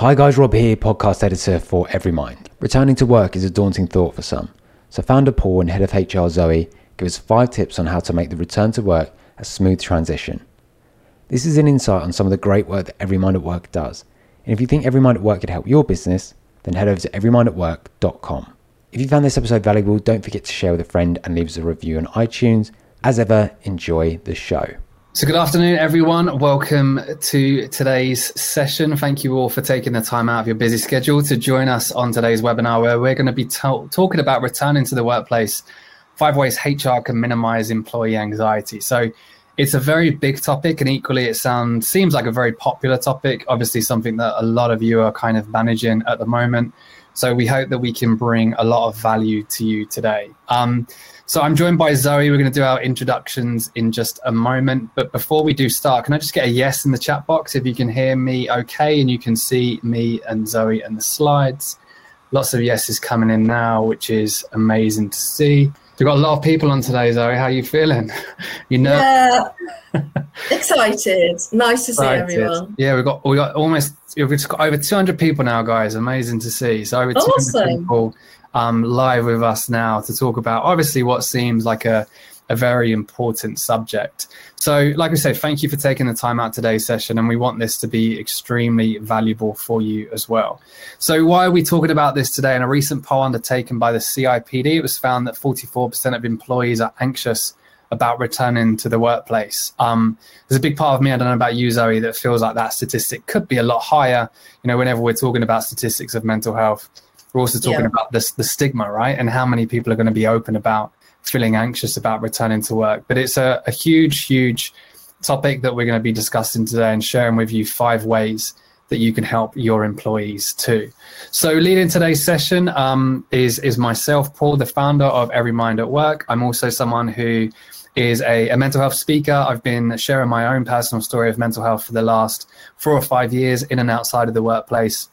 Hi guys, Rob here, podcast editor for Everymind. Returning to work is a daunting thought for some. So founder Paul and head of HR Zoe give us five tips on how to make the return to work a smooth transition. This is an insight on some of the great work that Everymind at Work does. And if you think Everymind at Work could help your business, then head over to everymindatwork.com. If you found this episode valuable, don't forget to share with a friend and leave us a review on iTunes. As ever, enjoy the show. So, good afternoon, everyone. Welcome to today's session. Thank you all for taking the time out of your busy schedule to join us on today's webinar, where we're going to be t- talking about returning to the workplace five ways HR can minimize employee anxiety. So, it's a very big topic, and equally, it sounds seems like a very popular topic. Obviously, something that a lot of you are kind of managing at the moment. So, we hope that we can bring a lot of value to you today. Um, so I'm joined by Zoe. We're going to do our introductions in just a moment. But before we do start, can I just get a yes in the chat box if you can hear me okay and you can see me and Zoe and the slides? Lots of yeses coming in now, which is amazing to see. We've got a lot of people on today, Zoe. How are you feeling? you know, yeah. excited. Nice to see everyone. Yeah, we've got we got almost we've got over 200 people now, guys. Amazing to see. So over 200 awesome. people um, live with us now to talk about obviously what seems like a, a very important subject. So, like we said, thank you for taking the time out today's session, and we want this to be extremely valuable for you as well. So, why are we talking about this today? In a recent poll undertaken by the CIPD, it was found that 44% of employees are anxious about returning to the workplace. Um, there's a big part of me, I don't know about you, Zoe, that feels like that statistic could be a lot higher. You know, whenever we're talking about statistics of mental health, we're also talking yeah. about this the stigma, right? And how many people are going to be open about feeling anxious about returning to work. But it's a, a huge, huge topic that we're going to be discussing today and sharing with you five ways that you can help your employees too. So, leading today's session um, is is myself, Paul, the founder of Everymind at Work. I'm also someone who is a, a, mental health speaker. I've been sharing my own personal story of mental health for the last four or five years in and outside of the workplace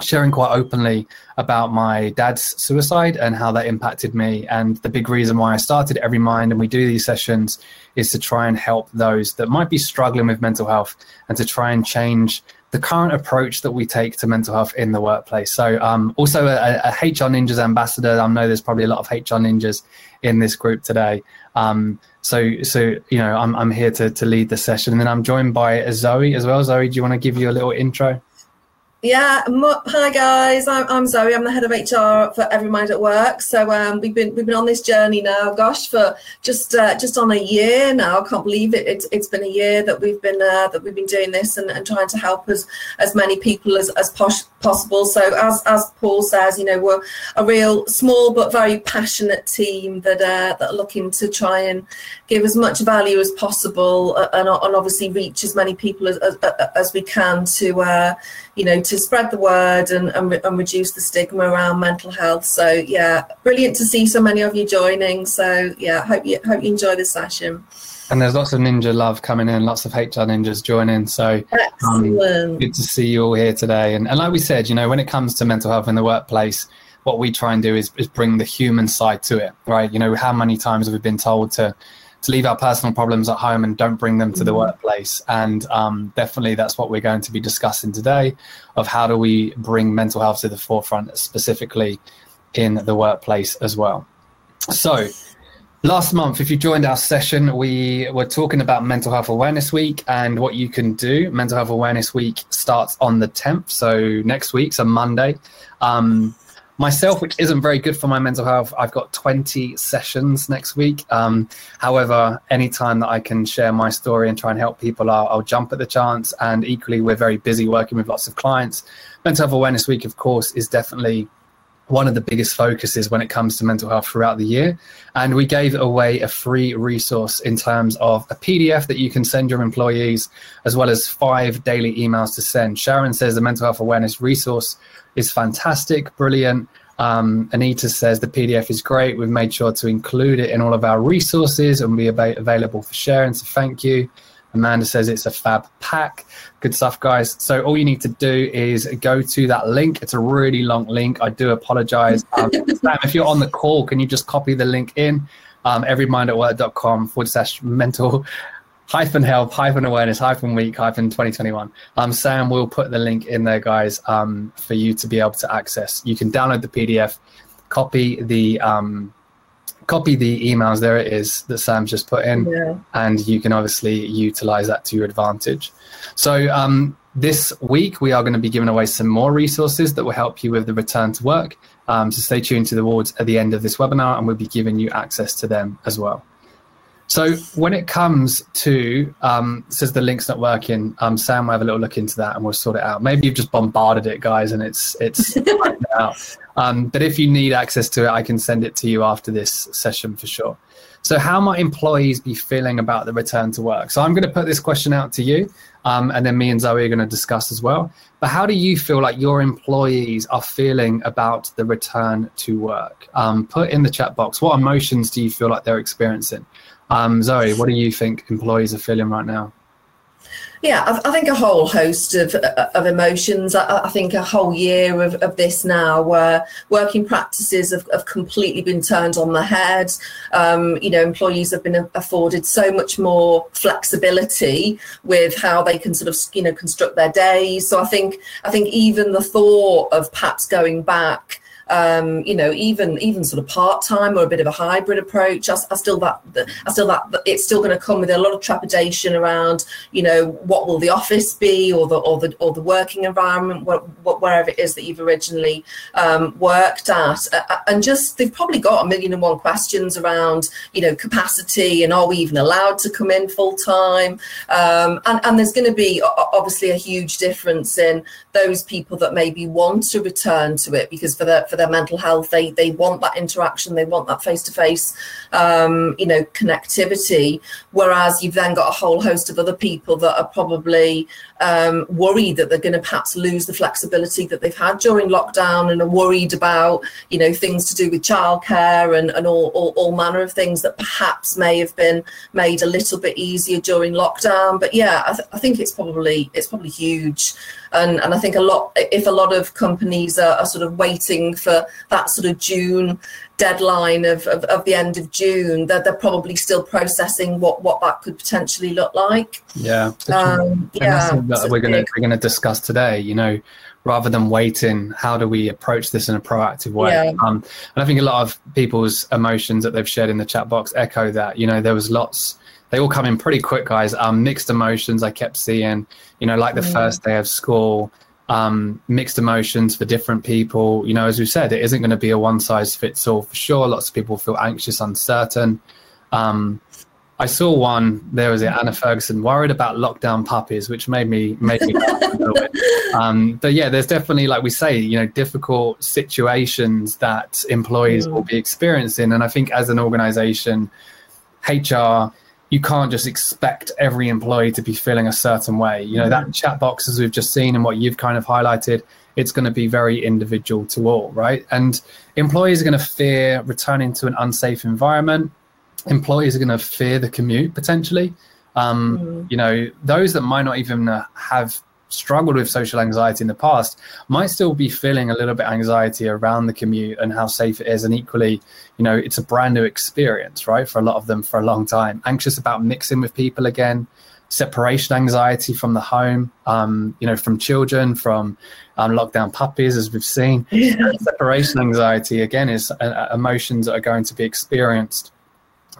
sharing quite openly about my dad's suicide and how that impacted me. And the big reason why I started Everymind and we do these sessions is to try and help those that might be struggling with mental health and to try and change the current approach that we take to mental health in the workplace. So, um, also a, a, HR Ninjas ambassador. I know there's probably a lot of HR Ninjas in this group today. Um, so, so you know, I'm I'm here to to lead the session, and then I'm joined by Zoe as well. Zoe, do you want to give you a little intro? Yeah, hi guys. I'm, I'm Zoe. I'm the head of HR for Everymind at Work. So um, we've been we've been on this journey now. Gosh, for just uh, just on a year now. I can't believe it. It's, it's been a year that we've been uh, that we've been doing this and, and trying to help as as many people as as posh, possible. So as as Paul says, you know, we're a real small but very passionate team that uh, that are looking to try and give as much value as possible uh, and, and obviously reach as many people as as, as we can to uh, you know to spread the word and, and, and, reduce the stigma around mental health. So yeah, brilliant to see so many of you joining. So yeah, hope you hope you enjoy this session. And there's lots of ninja love coming in, lots of HR ninjas joining. So um, good to see you all here today. And, and like we said, you know, when it comes to mental health in the workplace, what we try and do is, is bring the human side to it, right? You know, how many times have we been told to to leave our personal problems at home and don't bring them to the mm-hmm. workplace. And um, definitely that's what we're going to be discussing today of how do we bring mental health to the forefront, specifically in the workplace as well. So, last month, if you joined our session, we were talking about Mental Health Awareness Week and what you can do. Mental Health Awareness Week starts on the 10th, so next week, so Monday. Um, myself, which isn't very good for my mental health. I've got 20 sessions next week. Um, however, anytime that I can share my story and try and help people, I'll, I'll, jump at the chance. And equally, we're very busy working with lots of clients. Mental Health Awareness Week, of course, is definitely one of the biggest focuses when it comes to mental health throughout the year. And we gave away a free resource in terms of a PDF that you can send your employees, as well as five daily emails to send. Sharon says the mental health awareness resource is fantastic, brilliant. Um, Anita says the PDF is great. We've made sure to include it in all of our resources and be ab- available for sharing. So thank you. Amanda says it's a fab pack. Good stuff, guys. So all you need to do is go to that link. It's a really long link. I do apologize. Um, Sam, if you're on the call, can you just copy the link in? Um, everymindatwork.com forward slash mental hyphen help hyphen awareness hyphen week hyphen 2021 um sam will put the link in there guys um for you to be able to access you can download the pdf copy the um copy the emails there it is that sam's just put in yeah. and you can obviously utilize that to your advantage. So um this week we are going to be giving away some more resources that will help you with the return to work. Um, so stay tuned to the awards at the end of this webinar and we'll be giving you access to them as well so when it comes to um, says the link's not working, um, Sam will have a little look into that and we'll sort it out. Maybe you've just bombarded it, guys, and it's it's out. Um, but if you need access to it, I can send it to you after this session for sure. So how might employees be feeling about the return to work? So I'm going to put this question out to you, um, and then me and Zoe are going to discuss as well. But how do you feel like your employees are feeling about the return to work? Um, put in the chat box what emotions do you feel like they're experiencing? Um, Zoe, what do you think employees are feeling right now? Yeah, I, I, think a whole host of of emotions. I, I, think a whole year of, of this now, where working practices have, have completely been turned on the head. Um, you know, employees have been afforded so much more flexibility with how they can sort of you know construct their days. So I think I think even the thought of perhaps going back um, you know, even even sort of part time or a bit of a hybrid approach. I, I still that I still that it's still going to come with a lot of trepidation around, you know, what will the office be or the or the or the working environment, what, what, wherever it is that you've originally um, worked at, and just they've probably got a million and one questions around, you know, capacity and are we even allowed to come in full time, um, and and there's going to be obviously a huge difference in those people that maybe want to return to it because for their for their mental health. They they want that interaction. They want that face to face you know connectivity. Whereas you've then got a whole host of other people that are probably um, worried that they're going to perhaps lose the flexibility that they've had during lockdown and are worried about you know things to do with childcare and, and all, all, all manner of things that perhaps may have been made a little bit easier during lockdown. But yeah I, th- I think it's probably it's probably huge. And and I think a lot if a lot of companies are, are, sort of waiting for that sort of June deadline of, of, of the end of June, that they're, they're probably still processing what what that could potentially look like. Yeah, um, yeah. That we're gonna we're gonna discuss today. You know, rather than waiting, how do we approach this in a proactive way? Yeah. Um, and I think a lot of people's emotions that they've shared in the chat box echo that. You know, there was lots they all come in pretty quick, guys. Um, mixed emotions I kept seeing, you know, like the mm. first day of school, um, mixed emotions for different people. You know, as we said, it isn't going to be a one size fits all for sure. Lots of people feel anxious, uncertain. Um, I saw one. There was it, Anna Ferguson worried about lockdown puppies, which made me made me laugh a little bit. Um, but yeah, there's definitely, like we say, you know, difficult situations that employees mm. will be experiencing, and I think as an organisation, HR you can't just expect every employee to be feeling a certain way. You know, that mm-hmm. chat box, as we've just seen and what you've kind of highlighted, it's going to be very individual to all, right? And employees are going to fear returning to an unsafe environment. Employees are going to fear the commute potentially. Um, mm. You know, those that might not even have struggled with social anxiety in the past might still be feeling a little bit anxiety around the commute and how safe it is. And equally you know it's a brand new experience right for a lot of them for a long time. Anxious about mixing with people again. Separation anxiety from the home um, you know from children from um, lockdown puppies as we've seen. Yeah. separation anxiety again is uh, uh, emotions that are going to be experienced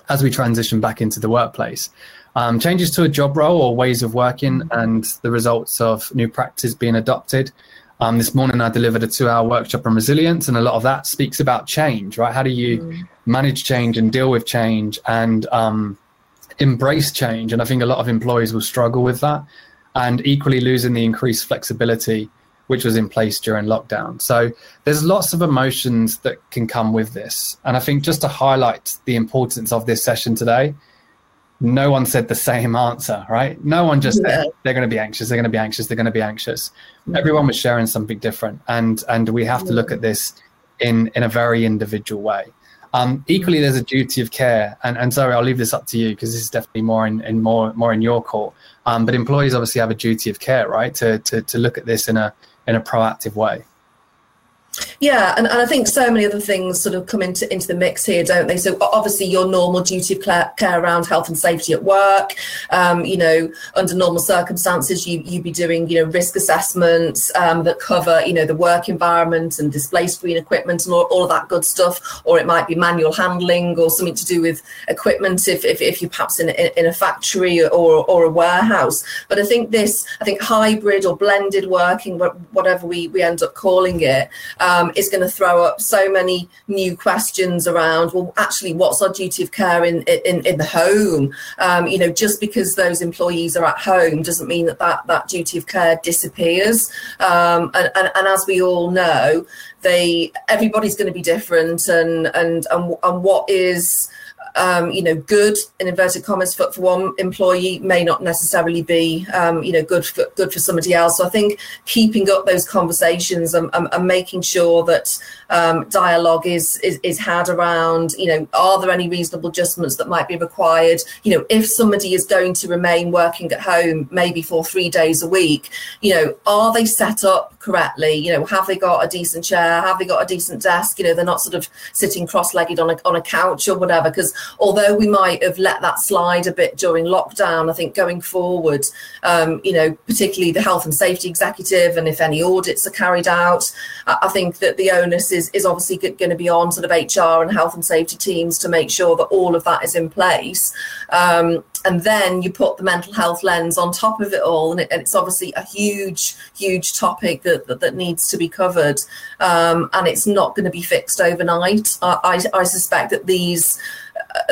as we transition back into the workplace um, changes to a job role or ways of working and the results of new practice being adopted. Um, this morning, I delivered a two hour workshop on resilience, and a lot of that speaks about change, right? How do you mm. manage change and deal with change and um, embrace change? And I think a lot of employees will struggle with that and equally losing the increased flexibility which was in place during lockdown. So there's lots of emotions that can come with this. And I think just to highlight the importance of this session today, no one said the same answer, right? No one just yeah. said they're going to be anxious, they're going to be anxious, they're going to be anxious. Mm-hmm. Everyone was sharing something different, and and we have to look at this in in a very individual way. Um, equally, there's a duty of care, and and sorry, I'll leave this up to you because this is definitely more in, in more more in your court. Um, but employees obviously have a duty of care, right? To to to look at this in a in a proactive way. Yeah, and, and I think so many other things sort of come into into the mix here, don't they? So obviously your normal duty of care, around health and safety at work. Um, you know, under normal circumstances, you you'd be doing you know risk assessments um, that cover you know the work environment and display screen equipment and all, all of that good stuff. Or it might be manual handling or something to do with equipment if if, if you're perhaps in, in, in a factory or or a warehouse. But I think this, I think hybrid or blended working, whatever we we end up calling it. Um, is going to throw up so many new questions around well actually what's our duty of care in in, in the home? Um, you know just because those employees are at home doesn't mean that that, that duty of care disappears. Um, and, and, and as we all know they everybody's going to be different and and and, and what is um, you know, good in inverted commas for, for one employee may not necessarily be, um, you know, good for good for somebody else. So I think keeping up those conversations and, and, and making sure that um, dialogue is, is is had around, you know, are there any reasonable adjustments that might be required? You know, if somebody is going to remain working at home, maybe for three days a week, you know, are they set up correctly? You know, have they got a decent chair? Have they got a decent desk? You know, they're not sort of sitting cross-legged on a on a couch or whatever, because although we might have let that slide a bit during lockdown, I think going forward, um, you know, particularly the health and safety executive, and if any audits are carried out, I think that the onus is, is obviously going to be on sort of HR and health and safety teams to make sure that all of that is in place. Um, and then you put the mental health lens on top of it all, and, it, and it's obviously a huge, huge topic that, that, that needs to be covered, um, and it's not going to be fixed overnight. I, I, I suspect that these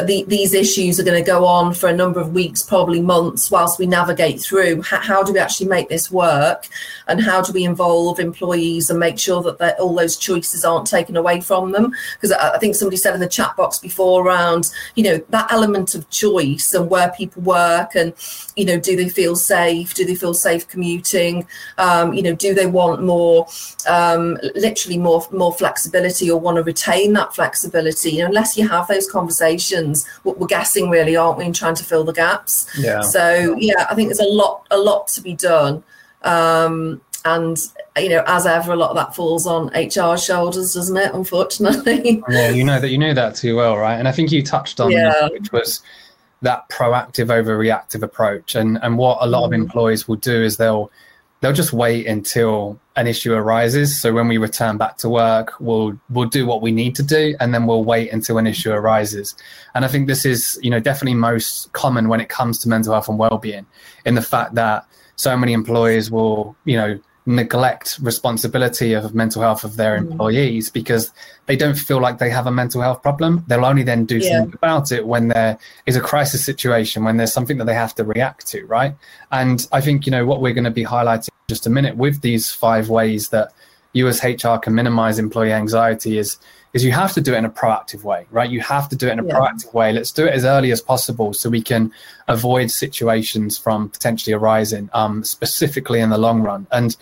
the, these issues are going to go on for a number of weeks, probably months, whilst we navigate through. How, how do we actually make this work, and how do we involve employees and make sure that all those choices aren't taken away from them? Because I, I think somebody said in the chat box before around, you know, that element of choice and where people work, and you know, do they feel safe? Do they feel safe commuting? Um, you know, do they want more, um, literally more more flexibility, or want to retain that flexibility? You know, unless you have those conversations positions we're guessing really aren't we in trying to fill the gaps? Yeah. So yeah i think there's a lot a lot to be done. Um, and you know as ever a lot of that falls on hr's shoulders doesn't it unfortunately? Yeah you know that you know that too well right? And i think you touched on yeah. which was that proactive over reactive approach. And and what a lot mm. of employees will do is they'll they'll just wait until an issue arises. So when we return back to work, we'll we'll do what we need to do, and then we'll wait until an issue arises. And I think this is you know definitely most common when it comes to mental health and well-being, in the fact that so many employees will you know neglect responsibility of mental health of their mm. employees because they don't feel like they have a mental health problem. They'll only then do yeah. something about it when there is a crisis situation, when there's something that they have to react to, right? And I think, you know, what we're going to be highlighting just a minute with these five ways that you as HR can minimize employee anxiety is is you have to do it in a proactive way, right? You have to do it in a yeah. proactive way. Let's do it as early as possible so we can avoid situations from potentially arising, um, specifically in the long run. And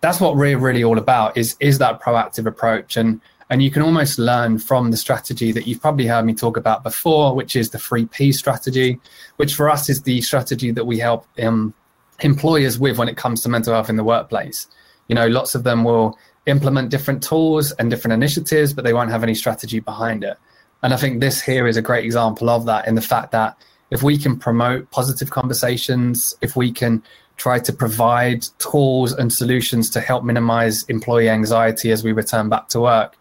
that's what we're really all about is is that proactive approach. And and you can almost learn from the strategy that you've probably heard me talk about before, which is the three P strategy, which for us is the strategy that we help um, employers with when it comes to mental health in the workplace. You know, lots of them will implement different tools and different initiatives, but they won't have any strategy behind it. And I think this here is a great example of that in the fact that if we can promote positive conversations, if we can try to provide tools and solutions to help minimize employee anxiety as we return back to work,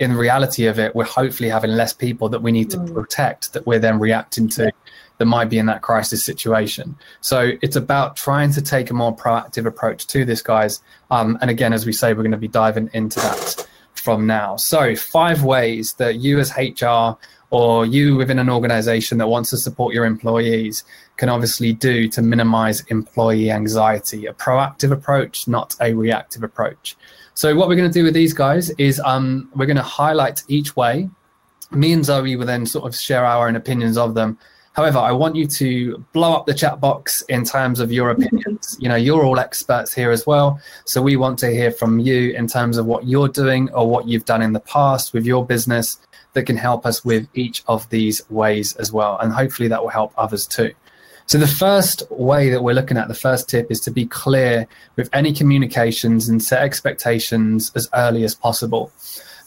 in reality of it, we're hopefully having less people that we need to mm. protect that we're then reacting to that might be in that crisis situation. So it's about trying to take a more proactive approach to this, guys. Um, and again, as we say, we're going to be diving into that from now. So, five ways that you as HR or you within an organization that wants to support your employees can obviously do to minimize employee anxiety. A proactive approach, not a reactive approach. So, what we're going to do with these guys is um, we're going to highlight each way. Me and Zoe will then sort of share our own opinions of them However, I want you to blow up the chat box in terms of your mhm. opinions. You know, you're all experts here as well. So we want to hear from you in terms of what you're doing or what you've done in the past with your business that can help us with each of these ways as well. And hopefully that will help others too. So the first way that we're looking at, the first tip is to be clear with any communications and set expectations as early as possible.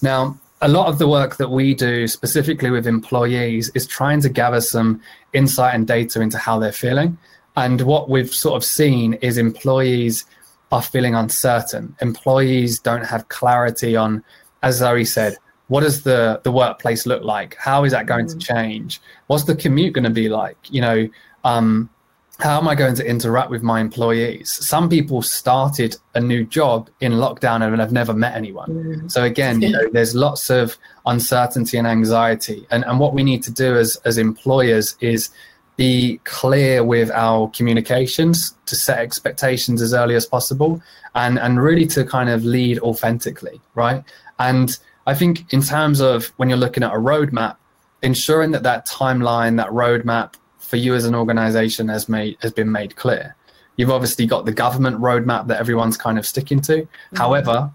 Now, a lot of the work that we do specifically with employees is trying to gather some insight and data into how they're feeling. And what we've sort of seen is employees are feeling uncertain. Employees don't have clarity on, as Zoe said, what does the, the workplace look like? How is that going mm. to change? What's the commute going to be like? You know, um, how am I going to interact with my employees? Some people started a new job in lockdown and have never met anyone. Mm. So again, you know, there's lots of uncertainty and anxiety. And, and what we need to do as, as employers is be clear with our communications to set expectations as early as possible and, and really to kind of lead authentically, right? And I think in terms of when you're looking at a roadmap, ensuring that that timeline, that roadmap for you as an organization has made has been made clear. You've obviously got the government roadmap that everyone's kind of sticking to. Mm-hmm. However,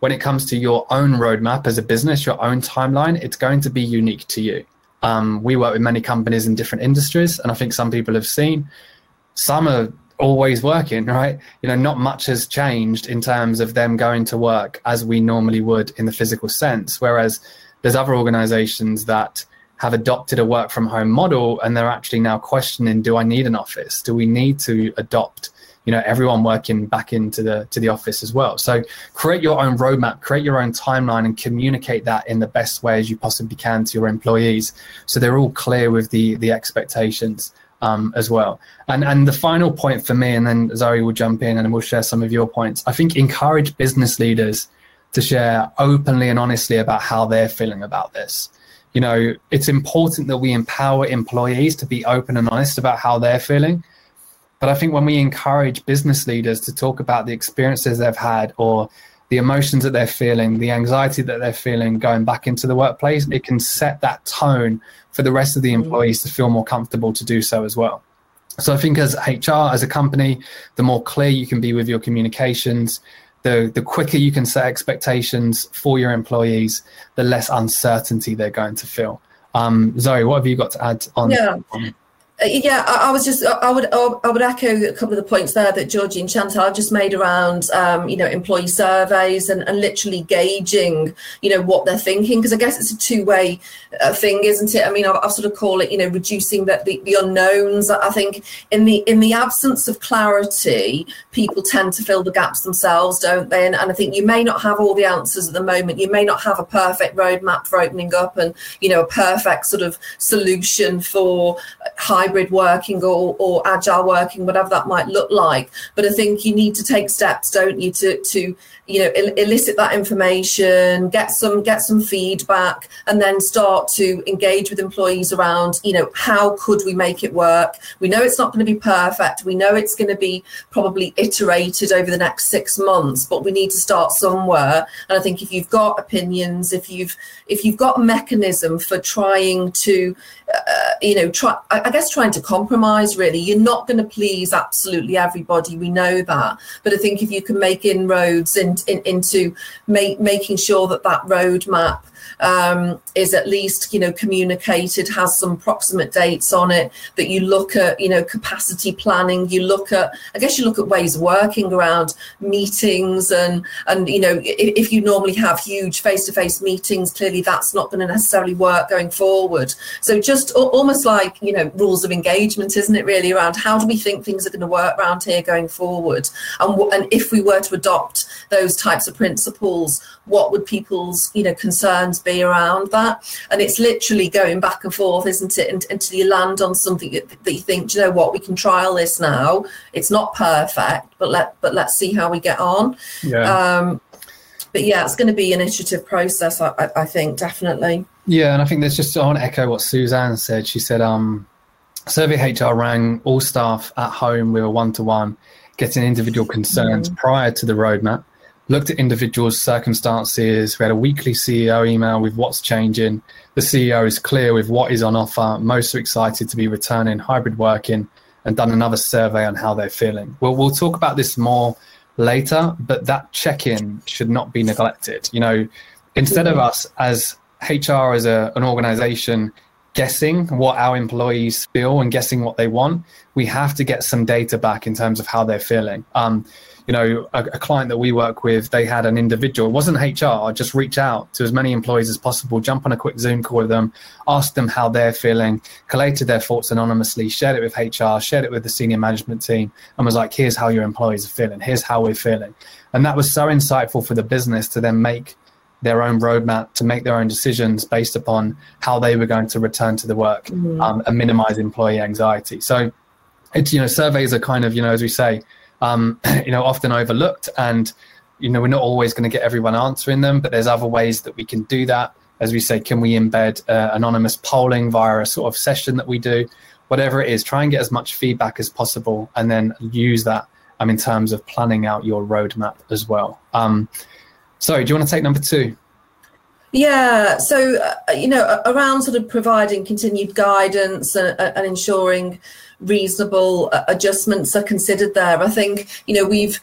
when it comes to your own roadmap as a business, your own timeline, it's going to be unique to you. Um, we work with many companies in different industries, and I think some people have seen some are always working, right? You know, not much has changed in terms of them going to work as we normally would in the physical sense. Whereas there's other organizations that have adopted a work from home model and they're actually now questioning do i need an office? Do we need to adopt you know everyone working back into the to the office as well? So create your own roadmap create your own timeline and communicate that in the best way as you possibly can to your employees so they're all clear with the the expectations um, as well. And and the final point for me and then zoe will jump in and we'll share some of your points. I think encourage business leaders to share openly and honestly about how they're feeling about this you know, it's important that we empower employees to be open and honest about how they're feeling. But I think when we encourage business leaders to talk about the experiences they've had or the emotions that they're feeling, the anxiety that they're feeling going back into the workplace, it can set that tone for the rest of the employees to feel more comfortable to do so as well. So I think as HR, as a company, the more clear you can be with your communications, the the quicker you can set expectations for your employees, the less uncertainty they're going to feel. Um, Zoe, what have you got to add on? Yeah. Uh, yeah, I, I, was just I would I would echo a couple of the points there that Georgie and Chantal just made around um, you know employee surveys and, and literally gauging you know what they're thinking because I guess it's a two way uh, thing, isn't it? I mean, I, I sort of call it you know reducing the, the, the unknowns. I think in the in the absence of clarity, people tend to fill the gaps themselves, don't they? And, and I think you may not have all the answers at the moment. You may not have a perfect roadmap for opening up and you know a perfect sort of solution for high hybrid working or, or agile working, whatever that might look like. But I think you need to take steps, don't you, to to you know el- elicit that information, get some get some feedback, and then start to engage with employees around you know how could we make it work. We know it's not going to be perfect. We know it's going to be probably iterated over the next six months, but we need to start somewhere. And I think if you've got opinions, if you've if you've got a mechanism for trying to uh, you know try I guess trying to compromise really. You're not going to please absolutely everybody we know that. But i think if you can make inroads in, in, into make, making sure that that roadmap um, is at least you know communicated, has some proximate dates on it. That you look at you know capacity planning. You look at I guess you look at ways of working around meetings and and you know if, if you normally have huge face to face meetings, clearly that's not going to necessarily work going forward. So just almost like you know rules of engagement, isn't it? Really around how do we think things are going to work around here going forward, and and if we were to adopt those types of principles, what would people's you know concerns be? around that. And it's literally going back and forth, isn't it? And, until you land on something that, you think, you know what, we can trial this now. It's not perfect, but let but let's see how we get on. Yeah. Um, but yeah, it's going to be an iterative process. I, I, think definitely. Yeah, and I think there's just I want to echo what Suzanne said. She said, um, Survey HR rang all staff at home with a one to one, getting individual concerns mm. prior to the roadmap looked at individuals' circumstances. We had a weekly CEO email with what's changing. The CEO is clear with what is on offer. Most are excited to be returning hybrid working and done another survey on how they're feeling. Well, we'll talk about this more later, but that check in should not be neglected. You know, instead of us as HR as a, an organization guessing what our employees feel and guessing what they want. We have to get some data back in terms of how they're feeling. Um, you know, a, a, client that we work with, they had an individual, it wasn't HR, just reach out to as many employees as possible, jump on a quick Zoom call with them, ask them how they're feeling, collated their thoughts anonymously, shared it with HR, shared it with the senior management team, and was like, here's how your employees are feeling, here's how we're feeling. And that was so insightful for the business to then make their own roadmap to make their own decisions based upon how they were going to return to the work mm. um, and minimize employee anxiety. So it's, you know, surveys are kind of, you know, as we say, um, you know, often overlooked and, you know, we're not always going to get everyone answering them, but there's other ways that we can do that. As we say, can we embed uh, anonymous polling via a sort of session that we do? Whatever it is, try and get as much feedback as possible and then use that um, in terms of planning out your roadmap as well. Um, so, do you want to take number two? Yeah, so uh, you know, around sort of providing continued guidance and, and ensuring reasonable uh, adjustments are considered there. I think you know we've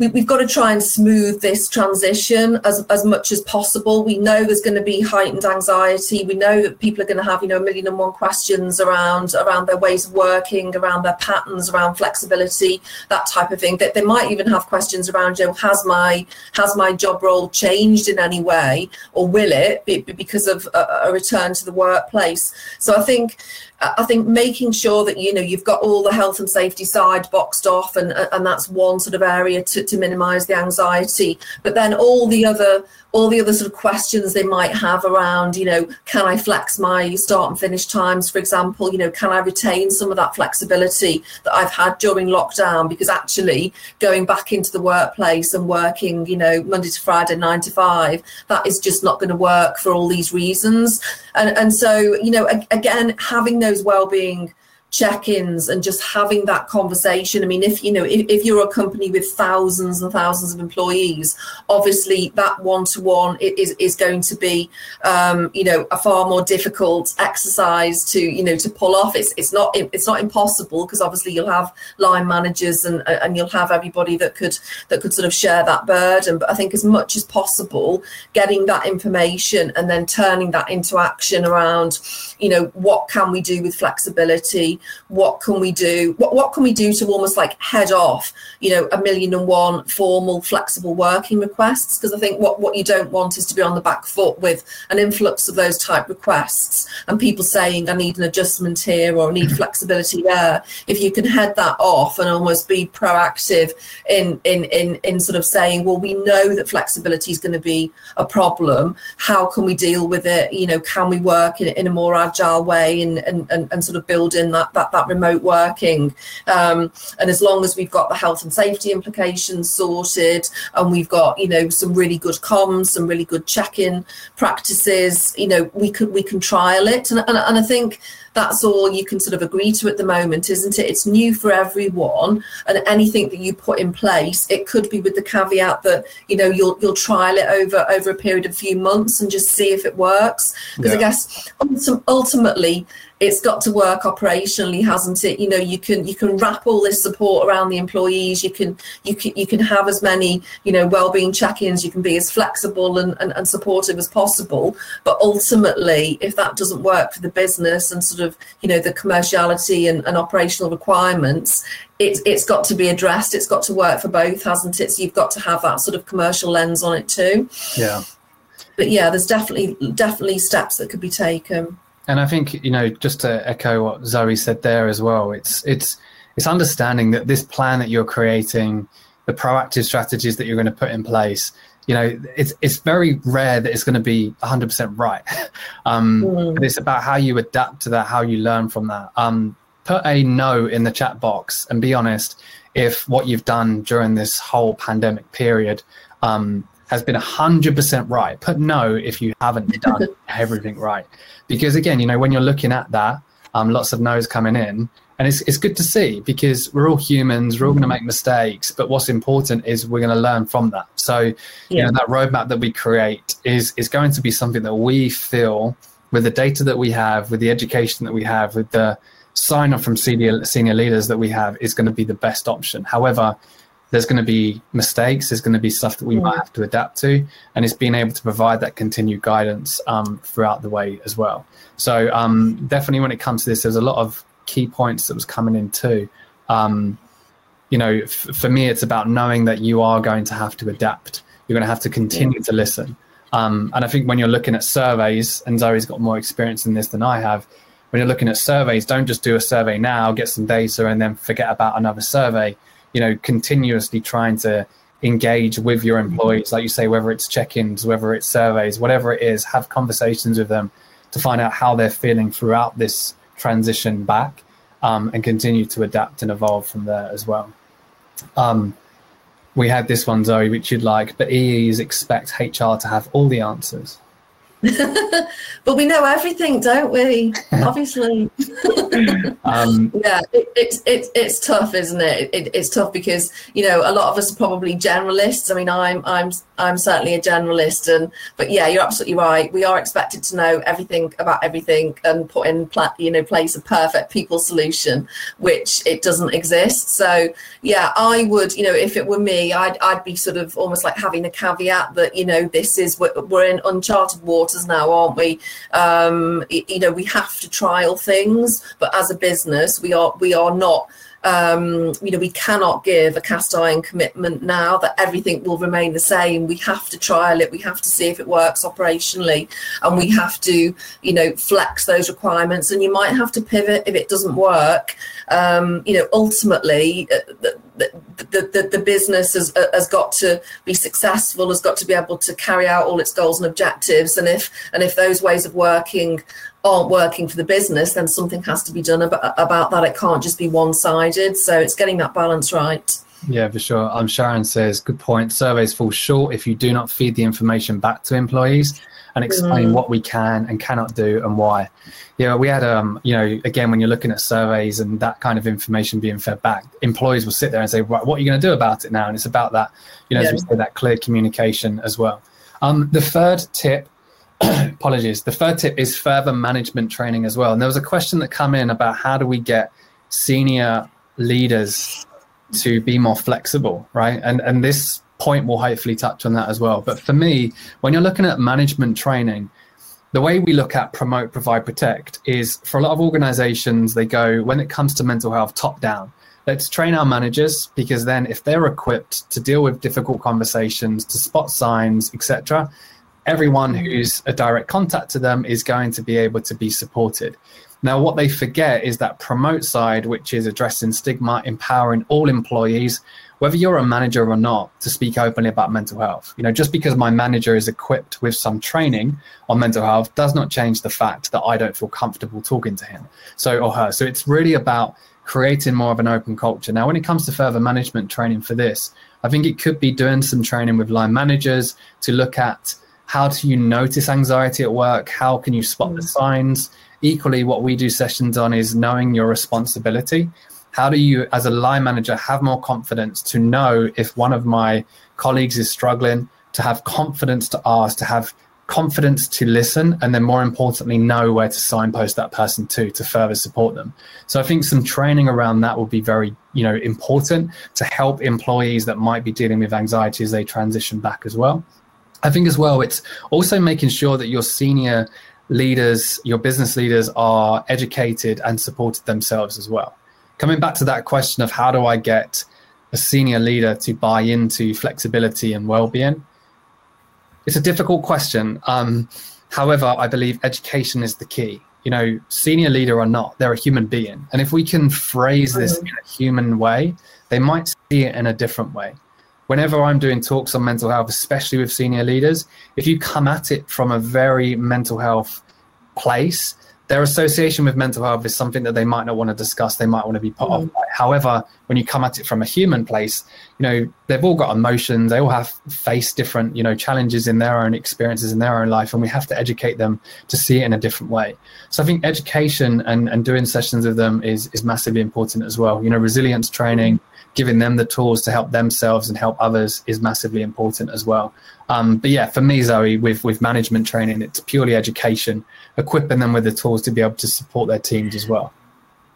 we, have got to try and smooth this transition as, as much as possible. We know there's going to be heightened anxiety. We know that people are going to have, you know, a million and one questions around around their ways of working, around their patterns, around flexibility, that type of thing. That they might even have questions around, you know, has my has my job role changed in any way, or will it be, because of a, a return to the workplace? So I think I think making sure that you know you've got all the health and safety side boxed off, and and that's one sort of area to, to minimise the anxiety. But then all the other all the other sort of questions they might have around, you know, can I flex my start and finish times, for example? You know, can I retain some of that flexibility that I've had during lockdown? Because actually, going back into the workplace and working, you know, Monday to Friday, nine to five, that is just not going to work for all these reasons. And and so, you know, again, having those well-being check-ins and just having that conversation. I mean if you know if, if, you're a company with thousands and thousands of employees obviously that one-to-one is is going to be um, you know a far more difficult exercise to you know to pull off. It's it's not it's not impossible because obviously you'll have line managers and and you'll have everybody that could that could sort of share that burden. But i think as much as possible getting that information and then turning that into action around you know what can we do with flexibility? What can we do what, what can we do to almost like head off you know a million and one formal flexible working requests? Because i think what what you don't want is to be on the back foot with an influx of those type requests and people saying i need an adjustment here or I need flexibility there. If you can head that off and almost be proactive in in in in sort of saying well we know that flexibility is going to be a problem. How can we deal with it? You know can we work in, in a more agile way and and, and, and sort of build in that that, that remote working. Um, and as long as we've got the health and safety implications sorted and we've got, you know, some really good comms, some really good check-in practices, you know, we could we can trial it. And, and, and I think that's all you can sort of agree to at the moment, isn't it? It's new for everyone, and anything that you put in place, it could be with the caveat that you know you'll you'll trial it over over a period of a few months and just see if it works. Because yeah. I guess ultimately it's got to work operationally hasn't it? You know you can you can wrap all this support around the employees. You can you can you can have as many you know well-being check-ins. You can be as flexible and, and, and supportive as possible. But ultimately if that doesn't work for the business and sort of you know the commerciality and, and operational requirements it's it's got to be addressed. It's got to work for both hasn't it? So you've got to have that sort of commercial lens on it too. Yeah. But yeah there's definitely definitely steps that could be taken and I think you know, just to echo what Zoe said there as well, it's it's it's understanding that this plan that you're creating, the proactive strategies that you're going to put in place, you know, it's it's very rare that it's going to be 100% right. um, mm. It's about how you adapt to that, how you learn from that. Um, put a no in the chat box and be honest if what you've done during this whole pandemic period um, has been 100% right. Put no if you haven't done everything right. Because again, you know, when you're looking at that, um, lots of no's coming in. And it's, it's good to see because we're all humans, we're all going to make mistakes. But what's important is we're going to learn from that. So, yeah. you know, that roadmap that we create is, is going to be something that we feel with the data that we have, with the education that we have, with the sign off from senior, senior leaders that we have, is going to be the best option. However, there's going to be mistakes there's going to be stuff that we might have to adapt to and it's being able to provide that continued guidance um, throughout the way as well. So um, definitely when it comes to this there's a lot of key points that was coming in too. Um, you know f- for me it's about knowing that you are going to have to adapt. You're going to have to continue yeah. to listen. Um, and i think when you're looking at surveys and zoe's got more experience in this than i have when you're looking at surveys don't just do a survey now get some data and then forget about another survey you know continuously trying to engage with your employees like you say whether it's check-ins whether it's surveys whatever it is have conversations with them to find out how they're feeling throughout this transition back um, and continue to adapt and evolve from there as well. Um, we had this one zoe which you'd like but ees expect hr to have all the answers but we know everything, don't we? Obviously. um, yeah, it, it's it's it's tough, isn't it? it? It's tough because you know a lot of us are probably generalists. I mean, I'm I'm I'm certainly a generalist, and but yeah, you're absolutely right. We are expected to know everything about everything and put in pla- you know place a perfect people solution, which it doesn't exist. So yeah, I would you know if it were me, I'd I'd be sort of almost like having a caveat that you know this is we're in uncharted waters now, aren't we? Um, you know, we have to trial things, but as a business, we are we are not um, you know, we cannot give a cast iron commitment now that everything will remain the same. We have to trial it. We have to see if it works operationally, and we have to, you know, flex those requirements. And you might have to pivot if it doesn't work. Um, you know, ultimately, uh, the, the, the, the business has, uh, has got to be successful, has got to be able to carry out all its goals and objectives. And if and if those ways of working aren't working for the business, then something has to be done about, about that. It can't just be one sided. So it's getting that balance right. Yeah, for sure. Um, Sharon says, good point. Surveys fall short if you do not feed the information back to employees and explain mm. what we can and cannot do and why. Yeah, we had, um, you know, again, when you're looking at surveys and that kind of information being fed back, employees will sit there and say, right, what are you going to do about it now? And it's about that, you know, yeah. as we say, that clear communication as well. Um, the third tip apologies. The third tip is further management training as well. And there was a question that come in about how do we get senior leaders to be more flexible, right? And and this point will hopefully touch on that as well. But for me, when you're looking at management training, the way we look at promote, provide, protect is for a lot of organizations, they go when it comes to mental health top down. Let's train our managers because then if they're equipped to deal with difficult conversations, to spot signs, etc., everyone who's a direct contact to them is going to be able to be supported. Now, what they forget is that promote side, which is addressing stigma, empowering all employees, whether you're a manager or not, to speak openly about mental health. You know, just because my manager is equipped with some training on mental health does not change the fact that I don't feel comfortable talking to him, so or her. So it's really about creating more of an open culture. Now, when it comes to further management training for this, I think it could be doing some training with line managers to look at how do you notice anxiety at work? How can you spot mm. the signs? Equally, what we do sessions on is knowing your responsibility. How do you, as a line manager, have more confidence to know if one of my colleagues is struggling, to have confidence to ask, to have confidence to listen, and then more importantly, know where to signpost that person to to further support them. So I think some training around that will be very, you know, important to help employees that might be dealing with anxiety as they transition back as well. I think as well, it's also making sure that your senior leaders, your business leaders are educated and supported themselves as well. Coming back to that question of how do I get a senior leader to buy into flexibility and well-being, it's a difficult question. Um, however, I believe education is the key. You know, senior leader or not, they're a human being, and if we can phrase this in a human way, they might see it in a different way whenever I'm doing talks on mental health, especially with senior leaders, if you come at it from a very mental health place, their association with mental health is something that they might not want to discuss. They might want to be part mm. of. However, when you come at it from a human place, you know they've all got emotions. They all have faced different, you know, challenges in their own experiences in their own life, and we have to educate them to see it in a different way. So I think education and and doing sessions with them is is massively important as well. You know, resilience training giving them the tools to help themselves and help others is massively important as well. Um, but yeah, for me, Zoe, with with management training, it's purely education, equipping them with the tools to be able to support their teams as well.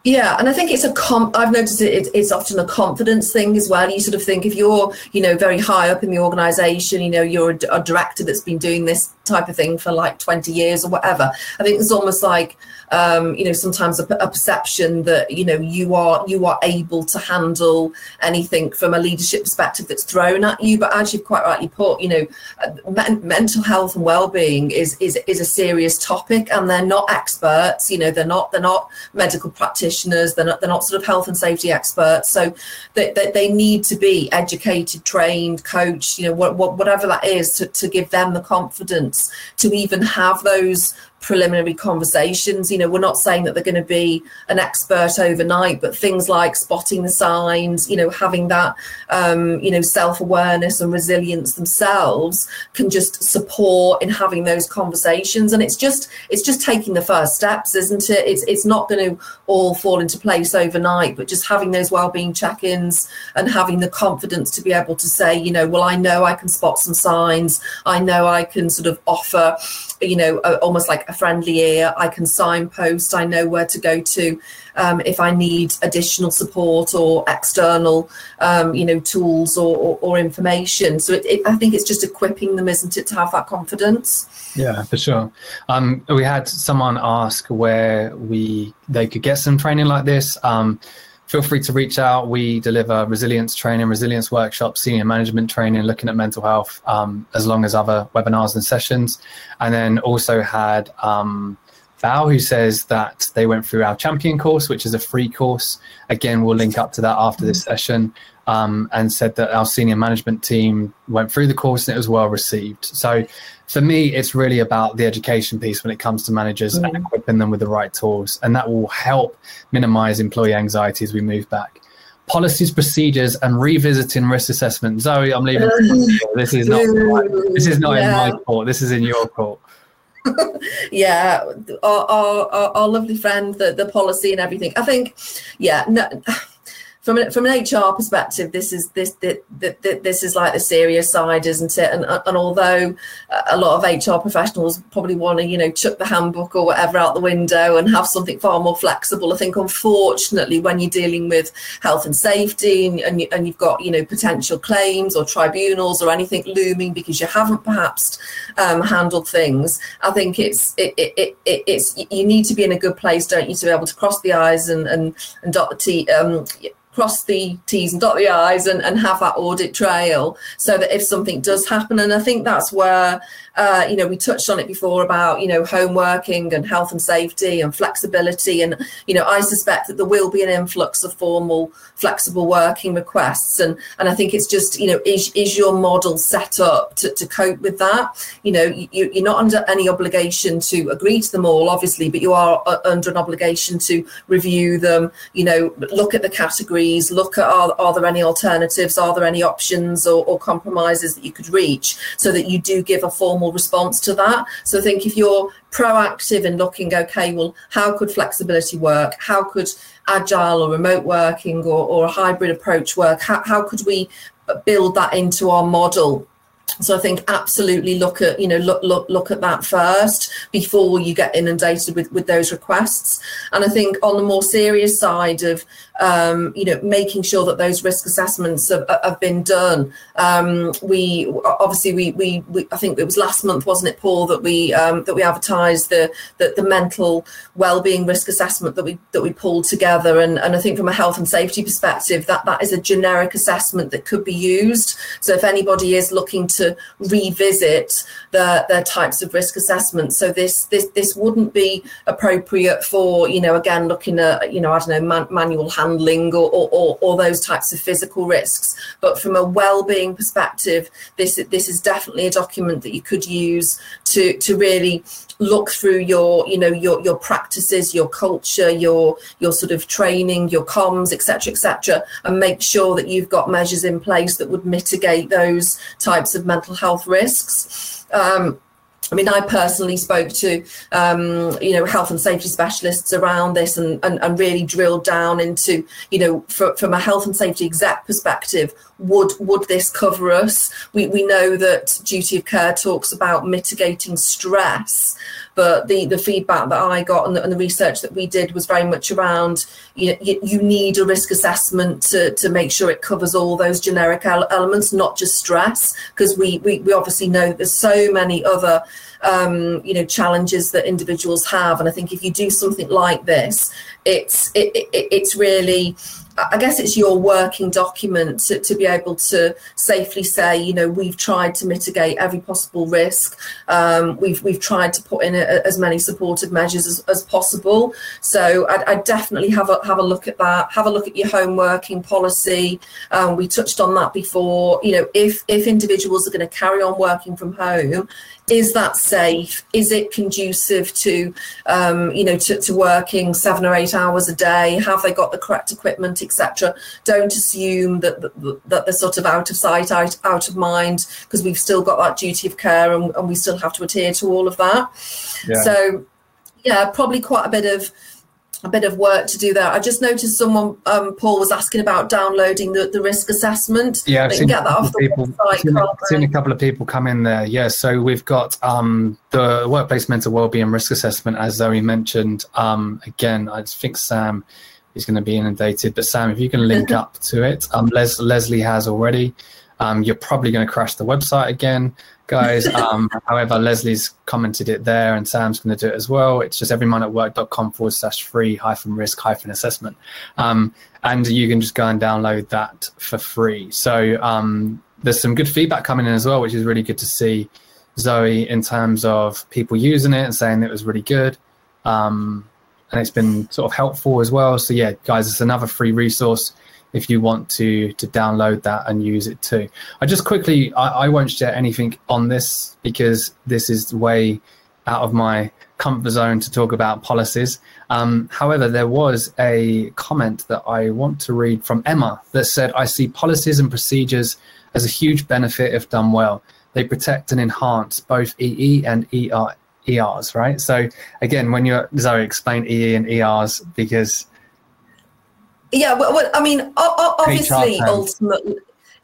Yeah, and I think it's a com. I've noticed it, it's often a confidence thing as well. You sort of think if you're, you know, very high up in the organisation, you know, you're a, a, director that's been doing this type of thing for like 20 years or whatever. I think it's almost like um, you know sometimes a, a, perception that you know you are you are able to handle anything from a leadership perspective that's thrown at you but as you've quite rightly put you know uh, men- mental health and well-being is is is a serious topic and they're not experts you know they're not they're not medical practitioners they're not they're not sort of health and safety experts so they, they, they need to be educated trained coached you know what, what whatever that is to, to give them the confidence to even have those preliminary conversations. You know, we're not saying that they're going to be an expert overnight, but things like spotting the signs, you know, having that, um, you know, self awareness and resilience themselves can just support in having those conversations. And it's just, it's just taking the first steps, isn't it? It's, it's not going to all fall into place overnight, but just having those well-being check-ins and having the confidence to be able to say, you know, well, I know I can spot some signs. I know I can sort of offer, you know, a, almost like a friendly ear. I can signpost. I know where to go to um, if I need additional support or external, um, you know, tools or, or, or information. So it, it, I think it's just equipping them, isn't it, to have that confidence. Yeah, for sure. Um, we had someone ask where we they could get some training like this. Um, feel free to reach out. We deliver resilience training, resilience workshops, senior management training, looking at mental health, um, as long as other webinars and sessions. And then also had um, Val, who says that they went through our champion course, which is a free course. Again, we'll link up to that after this session. Um, and said that our senior management team went through the course and it was well received. So for me, it's really about the education piece when it comes to managers mm. and equipping them with the right tools. And that will help minimize employee anxiety as we move back. Policies, procedures, and revisiting risk assessment. Zoe, I'm leaving. this is not. This is not yeah. in my court. This is in your court. yeah, our, our, our, lovely friend, the, the policy and everything. I think, yeah, no, from an, from an HR perspective, this is this, this this is like the serious side, isn't it? And and although a lot of HR professionals probably want to you know chuck the handbook or whatever out the window and have something far more flexible, I think unfortunately when you're dealing with health and safety and and, you, and you've got you know potential claims or tribunals or anything looming because you haven't perhaps um, handled things, I think it's it, it, it, it's you need to be in a good place, don't you, to be able to cross the I's and and, and dot the T. Um, cross the T's and dot the I's and, and have that audit trail so that if something does happen, and I think that's where uh, you know, we touched on it before about, you know, home working and health and safety and flexibility. And, you know, I suspect that there will be an influx of formal flexible working requests. And, and I think it's just, you know, is, is your model set up to, to cope with that? You know, you, you're not under any obligation to agree to them all, obviously, but you are uh, under an obligation to review them, you know, look at the categories, look at are, are there any alternatives, are there any options or, or compromises that you could reach so that you do give a formal normal response to that. So I think if you're proactive in looking, okay, well, how could flexibility work? How could agile or remote working or, or a hybrid approach work? How, how could we build that into our model so I think absolutely look at you know look look look at that first before you get inundated with with those requests. And I think on the more serious side of um, you know making sure that those risk assessments have, have been done. Um, we obviously we, we, we I think it was last month wasn't it Paul that we um, that we advertised the, the the mental well-being risk assessment that we that we pulled together. And and I think from a health and safety perspective that that is a generic assessment that could be used. So if anybody is looking to revisit the, their types of risk assessments. So this this this wouldn't be appropriate for you know again looking at you know I don't know man, manual handling or, or, or, or those types of physical risks. But from a well-being perspective, this this is definitely a document that you could use to to really look through your you know your your practices your culture your your sort of training your comms etc etc and make sure that you've got measures in place that would mitigate those types of mental health risks um, I mean, I personally spoke to, um, you know, health and safety specialists around this and, and, and really drilled down into, you know, for, from a health and safety exec perspective, would would this cover us? We, we know that duty of care talks about mitigating stress, but the, the feedback that I got and the, and the research that we did was very much around you, know, you need a risk assessment to, to make sure it covers all those generic elements, not just stress, because we, we, we obviously know there's so many other um, you know challenges that individuals have, and I think if you do something like this, it's it, it, it's really I guess it's your working document to, to, be able to safely say, you know, we've tried to mitigate every possible risk. Um, we've we've tried to put in a, as many supportive measures as, as possible. So I'd, I'd, definitely have a have a look at that. Have a look at your home working policy. Um, we touched on that before. You know, if if individuals are going to carry on working from home, is that safe? Is it conducive to, um, you know, to, to, working seven or eight hours a day? Have they got the correct equipment, etc.? Don't assume that, that, that they're sort of out of sight, out, out of mind, because we've still got that duty of care and, and we still have to adhere to all of that. Yeah. So, yeah, probably quite a bit of a bit of work to do there. I just noticed someone, um, Paul, was asking about downloading the, the risk assessment. Yeah, I've seen, get that off the people, website, seen, seen, a couple of people come in there. Yeah, so we've got um, the workplace mental wellbeing risk assessment, as Zoe mentioned. Um, again, I think Sam is going to be inundated, but Sam, if you can link up to it, um, Les- Leslie has already. Um, you're probably going to crash the website again, guys. Um, however, Leslie's commented it there, and Sam's going to do it as well. It's just everymindatwork.com forward slash free hyphen risk hyphen assessment. Um, and you can just go and download that for free. So um, there's some good feedback coming in as well, which is really good to see, Zoe, in terms of people using it and saying it was really good. Um, and it's been sort of helpful as well. So, yeah, guys, it's another free resource if you want to to download that and use it too. I just quickly, I, I won't share anything on this because this is way out of my comfort zone to talk about policies. Um, however, there was a comment that I want to read from Emma that said, I see policies and procedures as a huge benefit if done well. They protect and enhance both EE and ER, ERs, right? So again, when you're, Zoe, explain EE and ERs because yeah well, i mean obviously ultimately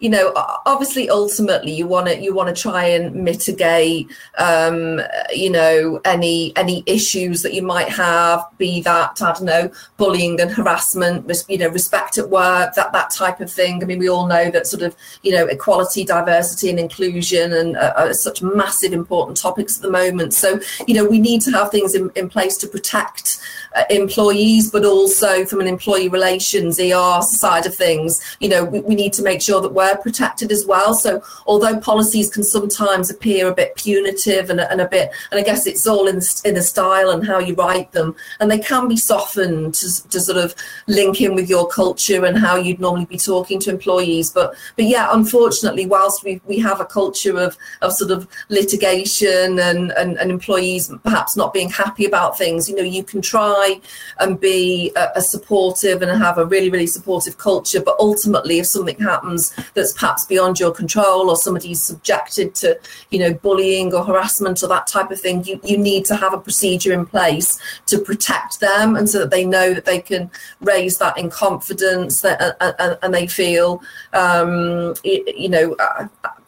you know obviously ultimately you want to you want to try and mitigate um, you know any any issues that you might have be that i don't know bullying and harassment you know respect at work that that type of thing. I mean we all know that sort of you know equality diversity and inclusion and uh, are such massive important topics at the moment. So you know we need to have things in, in place to protect employees but also from an employee relations er side of things you know we, we need to make sure that we're protected as well. So although policies can sometimes appear a bit punitive and, and a bit, and I guess it's all in the, in the style and how you write them, and they can be softened to, to sort of link in with your culture and how you'd normally be talking to employees. But but yeah, unfortunately, whilst we, we have a culture of, of sort of litigation and, and, and employees perhaps not being happy about things, you know, you can try and be a, a supportive and have a really, really supportive culture. But ultimately, if something happens that's perhaps beyond your control or somebody's subjected to you know bullying or harassment or that type of thing you, you need to have a procedure in place to protect them and so that they know that they can raise that in confidence that, and, and they feel um, you know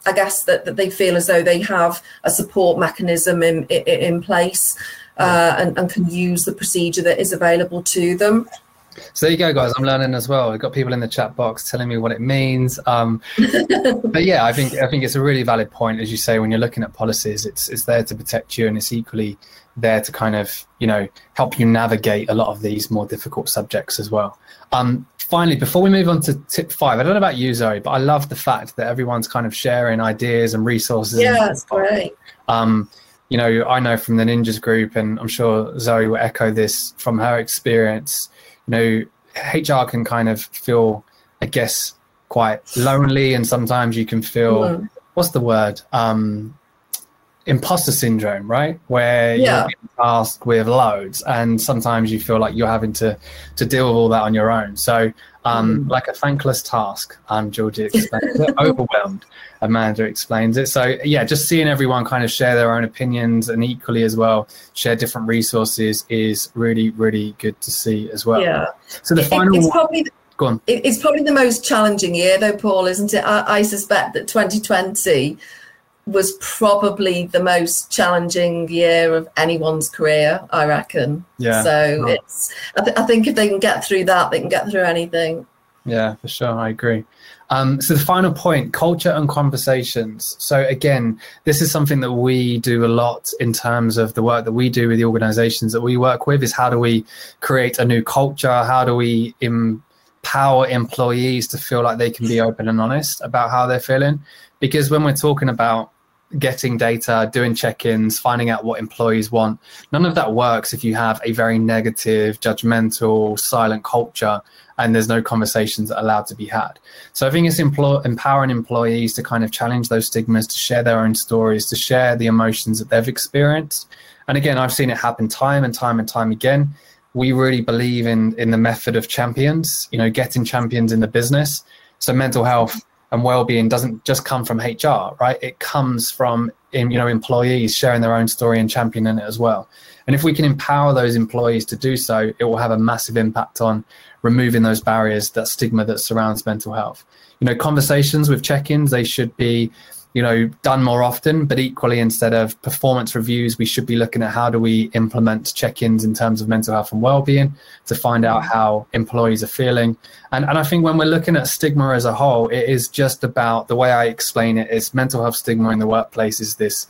I guess that, that they feel as though they have a support mechanism in in, in place uh, and, and can use the procedure that is available to them. So there you go, guys. I'm learning as well. We've got people in the chat box telling me what it means. Um, but yeah, I think I think it's a really valid point, as you say. When you're looking at policies, it's it's there to protect you, and it's equally there to kind of you know help you navigate a lot of these more difficult subjects as well. Um, finally, before we move on to tip five, I don't know about you, Zoe, but I love the fact that everyone's kind of sharing ideas and resources. Yeah, that's great. Um, you know, I know from the Ninjas group, and I'm sure Zoe will echo this from her experience you know, HR can kind of feel, I guess, quite lonely, and sometimes you can feel mm. what's the word? Um, imposter syndrome, right? Where yeah. you're tasked with loads, and sometimes you feel like you're having to to deal with all that on your own. So, um, mm. like a thankless task. Um, Georgie explains it. Overwhelmed. Amanda explains it. So, yeah, just seeing everyone kind of share their own opinions and equally as well share different resources is really, really good to see as well. Yeah. So the final. It's probably Go on. It's probably the most challenging year, though, Paul, isn't it? I, I suspect that 2020 was probably the most challenging year of anyone's career, I reckon. Yeah. So it's, I, th- I, think if they can get through that, they can get through anything. Yeah, for sure. I agree. Um, so the final point, culture and conversations. So again, this is something that we do a lot in terms of the work that we do with the organizations that we work with is how do we create a new culture? How do we empower employees to feel like they can be open and honest about how they're feeling? Because when we're talking about getting data, doing check ins, finding out what employees want. None of that works if you have a very negative, judgmental, silent culture and there's no conversations allowed to be had. So I think it's empl- empowering employees to kind of challenge those stigmas, to share their own stories, to share the emotions that they've experienced. And again, I've seen it happen time and time and time again. We really believe in in the method of champions, you know, getting champions in the business. So mental health and well-being doesn't just come from HR, right? It comes from you know employees sharing their own story and championing it as well. And if we can empower those employees to do so, it will have a massive impact on removing those barriers, that stigma that surrounds mental health. You know, conversations with check-ins they should be you know done more often but equally instead of performance reviews we should be looking at how do we implement check-ins in terms of mental health and well-being to find out mm. how employees are feeling and, and i think when we're looking at stigma as a whole it is just about the way i explain it is mental health stigma in the workplace is this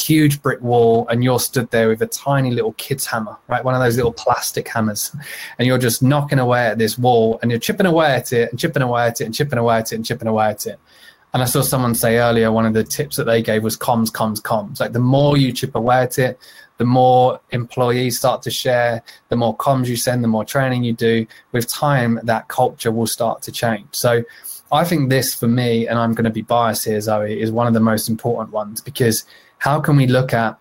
huge brick wall and you're stood there with a tiny little kid's hammer, right? One of those little plastic hammers. And you're just knocking away at this wall and you're chipping away at it and chipping away at it and chipping away at it and chipping away at it. And I saw someone say earlier, one of the tips that they gave was comms, comms, comms. Like the more you chip away at it, the more employees start to share, the more comms you send, the more training you do. With time, that culture will start to change. So I think this for me, and I'm going to be biased here, Zoe, is one of the most important ones because how can we look at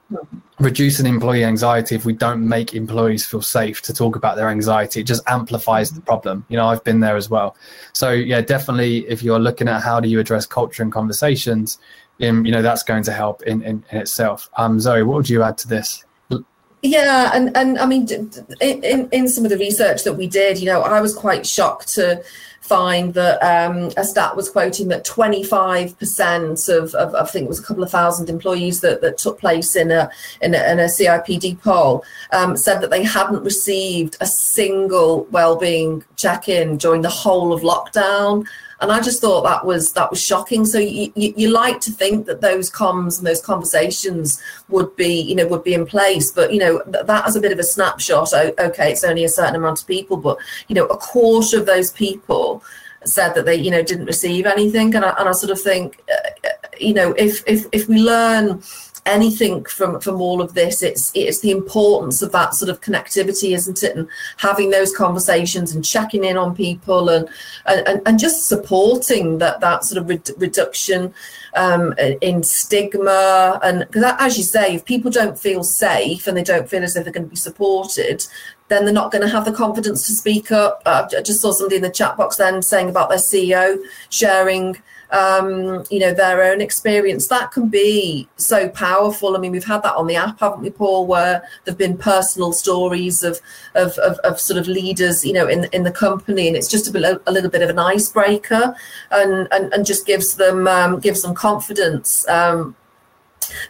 reducing employee anxiety if we don't make employees feel safe to talk about their anxiety? It just amplifies the problem. You know i've been there as well. So yeah definitely if you're looking at how do you address culture and conversations in, you know that's going to help in, in, in itself. Um zoe what would you add to this? Yeah and and i mean in in some of the research that we did you know i was quite shocked to find that um, a stat was quoting that 25% of, of, I think it was a couple of thousand employees that, that took place in a, in a, in a CIPD poll um, said that they hadn't received a single well-being check-in during the whole of lockdown and I just thought that was that was shocking. So you, you, you, like to think that those comms and those conversations would be you know would be in place, but you know th- that as a bit of a snapshot. Okay, it's only a certain amount of people, but you know a quarter of those people said that they you know didn't receive anything, and I, and I sort of think uh, you know if if if we learn anything from from all of this it's it's the importance of that sort of connectivity isn't it? And having those conversations and checking in on people and and, and just supporting that that sort of re- reduction um, in stigma. And because as you say if people don't feel safe and they don't feel as if they're going to be supported then they're not going to have the confidence to speak up. Uh, i just saw somebody in the chat box then saying about their ceo sharing um, you know, their own experience. That can be so powerful. I mean, we've had that on the app, haven't we, Paul? Where there've been personal stories of of, of, of sort of leaders, you know, in in the company, and it's just a, bit, a little bit of an icebreaker, and and, and just gives them um, gives them confidence. Um,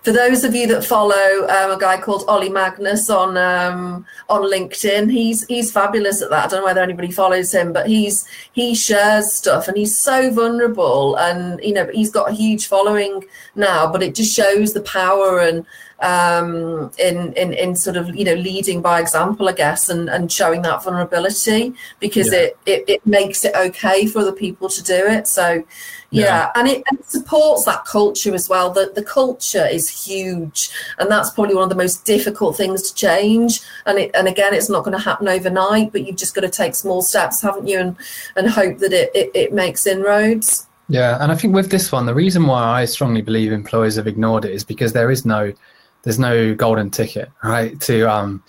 for those of you that follow um, a guy called Ollie Magnus on um, on LinkedIn, he's he's fabulous at that. I don't know whether anybody follows him, but he's he shares stuff and he's so vulnerable, and you know he's got a huge following now. But it just shows the power and um, in in in sort of you know leading by example, I guess, and and showing that vulnerability because yeah. it, it it makes it okay for other people to do it. So yeah, yeah. And, it, and, it, supports that culture as well. The the culture is huge, and that's probably one of the most difficult things to change. And it and again, it's not going to happen overnight, but you've just got to take small steps, haven't you, and and hope that it it, it makes inroads. Yeah, and I think with this one, the reason why I strongly believe employers have ignored it is because there is no, there's no golden ticket, right? To um,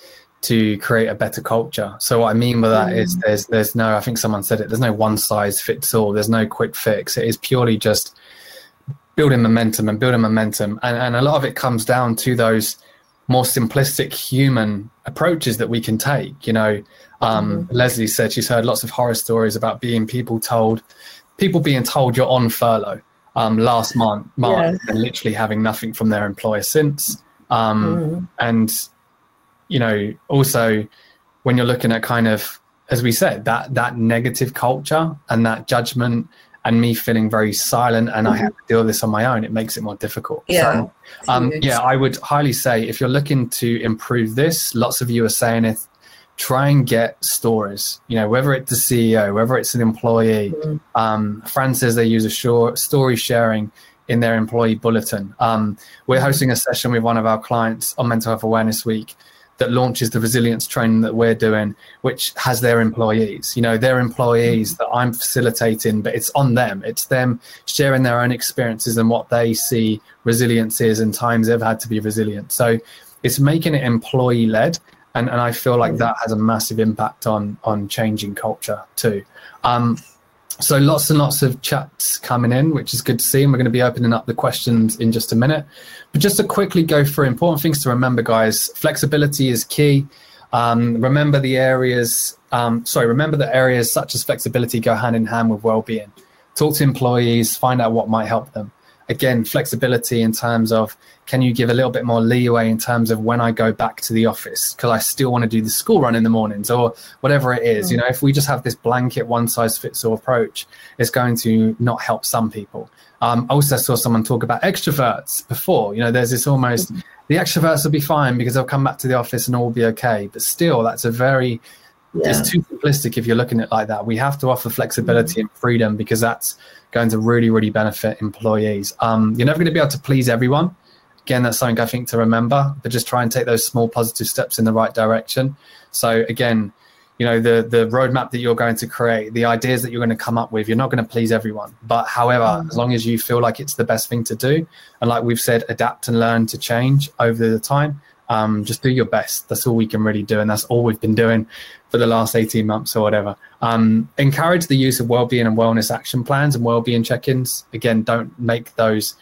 to create a better culture. So what I mean by that mm. is there's there's no I think someone said it there's no one size fits all. There's no quick fix. It is purely just building momentum and building momentum and, and a lot of it comes down to those more simplistic human approaches that we can take. You know, um, mm. Leslie said she's heard lots of horror stories about being people told people being told you're on furlough um, last month, March, yeah. and literally having nothing from their employer since. Um, mm. And you know, also when you're looking at kind of, as we said, that that negative culture and that judgment and me feeling very silent and mm-hmm. I have to deal with this on my own, it makes it more difficult. Yeah. So, um, yeah, I would highly say if you're looking to improve this, lots of you are saying it, try and get stories, you know, whether it's the CEO, whether it's an employee. Mm-hmm. Um, Fran says they use a short story sharing in their employee bulletin. Um, we're mm-hmm. hosting a session with one of our clients on Mental Health Awareness Week that launches the resilience training that we're doing, which has their employees. You know, their employees that I'm facilitating, but it's on them. It's them sharing their own experiences and what they see resilience is and times they've had to be resilient. So it's making it employee led. And, and I feel like that has a massive impact on on changing culture too. Um, so lots and lots of chats coming in, which is good to see. And we're going to be opening up the questions in just a minute. But just to quickly go through important things to remember, guys. Flexibility is key. Um, remember the areas. Um, sorry, remember that areas such as flexibility go hand in hand with well-being. Talk to employees, find out what might help them again, flexibility in terms of can you give a little bit more leeway in terms of when I go back to the office because I still want to do the school run in the mornings or whatever it is. Mm. You know, if we just have this blanket one size fits all approach, it's going to not help some people. Um, I also saw someone talk about extroverts before. You know, there's this almost mm. the extroverts will be fine because they'll come back to the office and all will be okay. But still, that's a very yeah. it's too simplistic if you're looking at it like that. We have to offer flexibility mm. and freedom because that's going to really, really benefit employees. Um, you're never going to be able to please everyone. Again, that's something I think to remember, but just try and take those small positive steps in the right direction. So again, you know, the the roadmap that you're going to create, the ideas that you're going to come up with, you're not going to please everyone. But however, mm. as long as you feel like it's the best thing to do, and like we've said, adapt and learn to change over the time, um, just do your best. That's all we can really do, and that's all we've been doing for the last 18 months or whatever. Um, encourage the use of well-being and wellness action plans and well-being check-ins. Again, don't make those,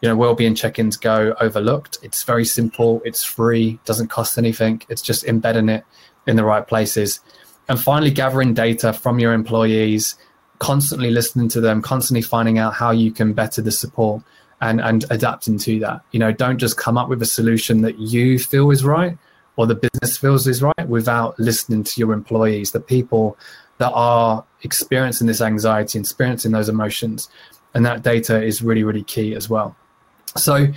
you know, well-being check-ins go overlooked. It's very simple. It's free. Doesn't cost anything. It's just embedding it in the right places. And finally, gathering data from your employees, constantly listening to them, constantly finding out how you can better the support and and adapting to that. You know, don't just come up with a solution that you feel is right or the business feels is right without listening to your employees, the people that are experiencing this anxiety, experiencing those emotions. And that data is really, really key as well. So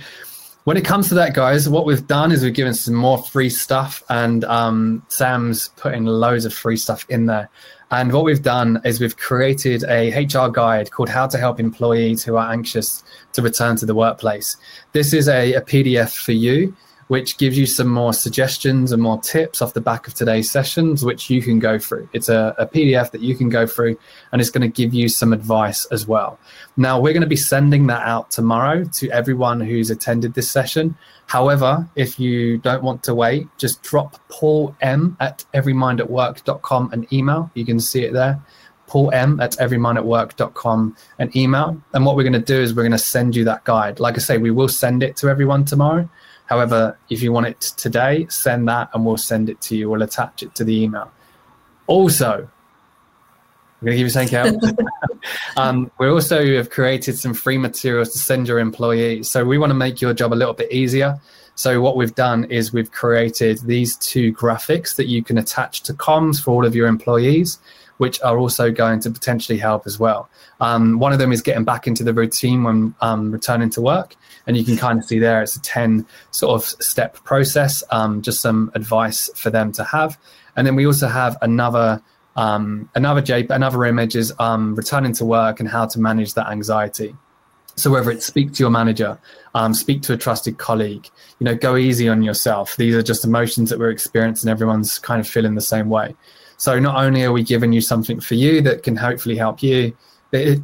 when it comes to that, guys, what we've done is we've given some more free stuff, and um, Sam's putting loads of free stuff in there. And what we've done is we've created a HR guide called How to Help Employees Who Are Anxious to Return to the Workplace. This is a, a PDF for you which gives you some more suggestions and more tips off the back of today's sessions, which you can go through. It's a, a PDF that you can go through, and it's going to give you some advice as well. Now, we're going to be sending that out tomorrow to everyone who's attended this session. However, if you don't want to wait, just drop Paul M at everymindatwork.com an email. You can see it there. Paul M at everymindatwork.com an email. And what we're going to do is we're going to send you that guide. Like I say, we will send it to everyone tomorrow. However, if you want it today, send that and we'll send it to you. We'll attach it to the email. Also, I'm going to give you something else. um, we also have created some free materials to send your employees. So we want to make your job a little bit easier. So what we've done is we've created these two graphics that you can attach to comms for all of your employees which are also going to potentially help as well. Um, one of them is getting back into the routine when um, returning to work. And you can kind of see there it's a 10 sort of step process, um, just some advice for them to have. And then we also have another um, another J, another image is um, returning to work and how to manage that anxiety. So whether it's speak to your manager, um, speak to a trusted colleague, you know, go easy on yourself. These are just emotions that we're experiencing. Everyone's kind of feeling the same way. So not only are we giving you something for you that can hopefully help you, it,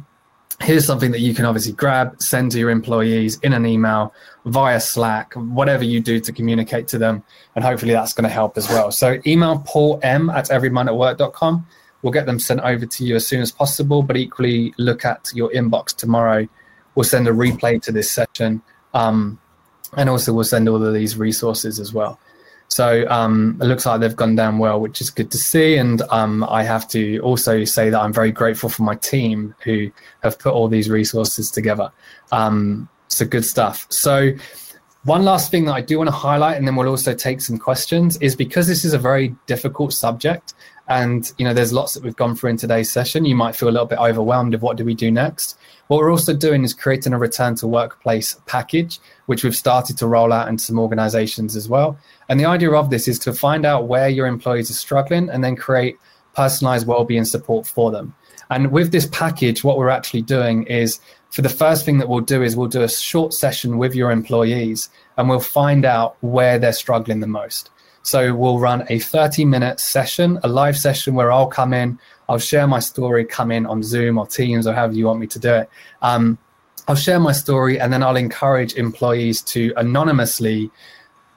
here's something that you can obviously grab, send to your employees in an email, via Slack, whatever you do to communicate to them. And hopefully that's going to help as well. So email Paul M at everymindatwork.com. We'll get them sent over to you as soon as possible, but equally look at your inbox tomorrow. We'll send a replay to this session. Um, and also we'll send all of these resources as well. So um, it looks like they've gone down well, which is good to see. And um, I have to also say that I'm very grateful for my team who have put all these resources together. Um, so good stuff. So one last thing that I do want to highlight, and then we'll also take some questions, is because this is a very difficult subject, and you know there's lots that we've gone through in today's session. You might feel a little bit overwhelmed of what do we do next. What we're also doing is creating a return to workplace package, which we've started to roll out into some organizations as well. And the idea of this is to find out where your employees are struggling and then create personalized well-being support for them. And with this package, what we're actually doing is for the first thing that we'll do is we'll do a short session with your employees and we'll find out where they're struggling the most. So we'll run a 30 minute session, a live session where I'll come in, I'll share my story, come in on Zoom or Teams or however you want me to do it. Um, I'll share my story and then I'll encourage employees to anonymously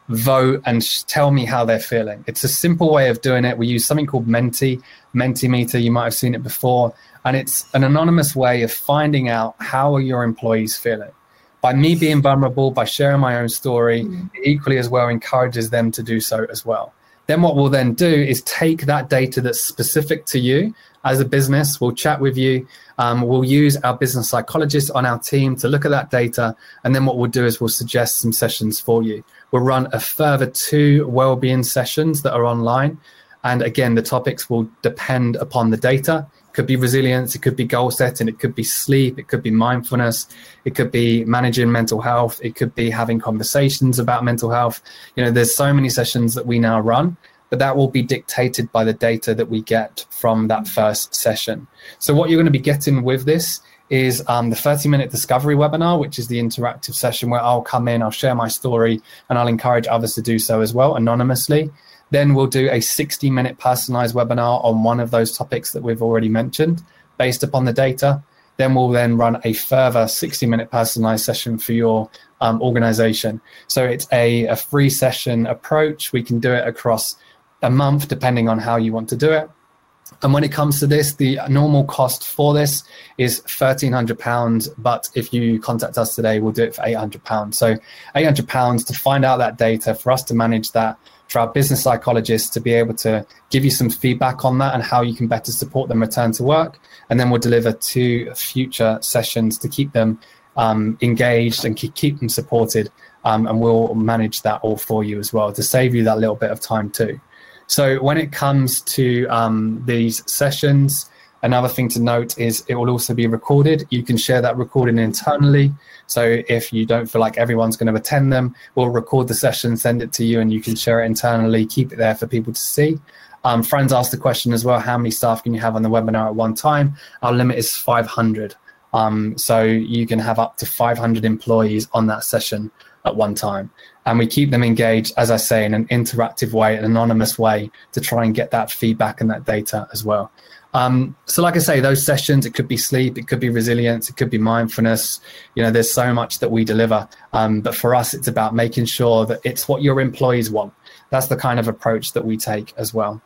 vote and sh- tell me how they're feeling. It's a simple way of doing it. We use something called Menti, Mentimeter. You might have seen it before. And it's an anonymous way of finding out how are your employees feeling. By me being vulnerable, by sharing my own story, mm. equally as well encourages them to do so as well. Then what we'll then do is take that data that's specific to you as a business. We'll chat with you. Um, we'll use our business psychologists on our team to look at that data. And then what we'll do is we'll suggest some sessions for you. We'll run a further two well-being sessions that are online. And again, the topics will depend upon the data could be resilience, it could be goal setting, it could be sleep, it could be mindfulness, it could be managing mental health, it could be having conversations about mental health. You know, there's so many sessions that we now run, but that will be dictated by the data that we get from that first session. So, what you're going to be getting with this is um, the 30 minute discovery webinar, which is the interactive session where I'll come in, I'll share my story, and I'll encourage others to do so as well anonymously. Then we'll do a 60 minute personalized webinar on one of those topics that we've already mentioned based upon the data. Then we'll then run a further 60 minute personalized session for your um, organization. So it's a, a free session approach. We can do it across a month depending on how you want to do it. And when it comes to this, the normal cost for this is £1,300. But if you contact us today, we'll do it for £800. So £800 to find out that data, for us to manage that, for our business psychologists to be able to give you some feedback on that and how you can better support them return to work. And then we'll deliver two future sessions to keep them um, engaged and keep them supported. Um, and we'll manage that all for you as well to save you that little bit of time too. So when it comes to um, these sessions, Another thing to note is it will also be recorded. You can share that recording internally. So if you don't feel like everyone's going to attend them, we'll record the session, send it to you, and you can share it internally, keep it there for people to see. Um, friends asked the question as well how many staff can you have on the webinar at one time? Our limit is 500. Um, so you can have up to 500 employees on that session at one time. And we keep them engaged, as I say, in an interactive way, an anonymous way to try and get that feedback and that data as well. Um, so, like I say, those sessions, it could be sleep, it could be resilience, it could be mindfulness. You know, there's so much that we deliver. Um, but for us, it's about making sure that it's what your employees want. That's the kind of approach that we take as well.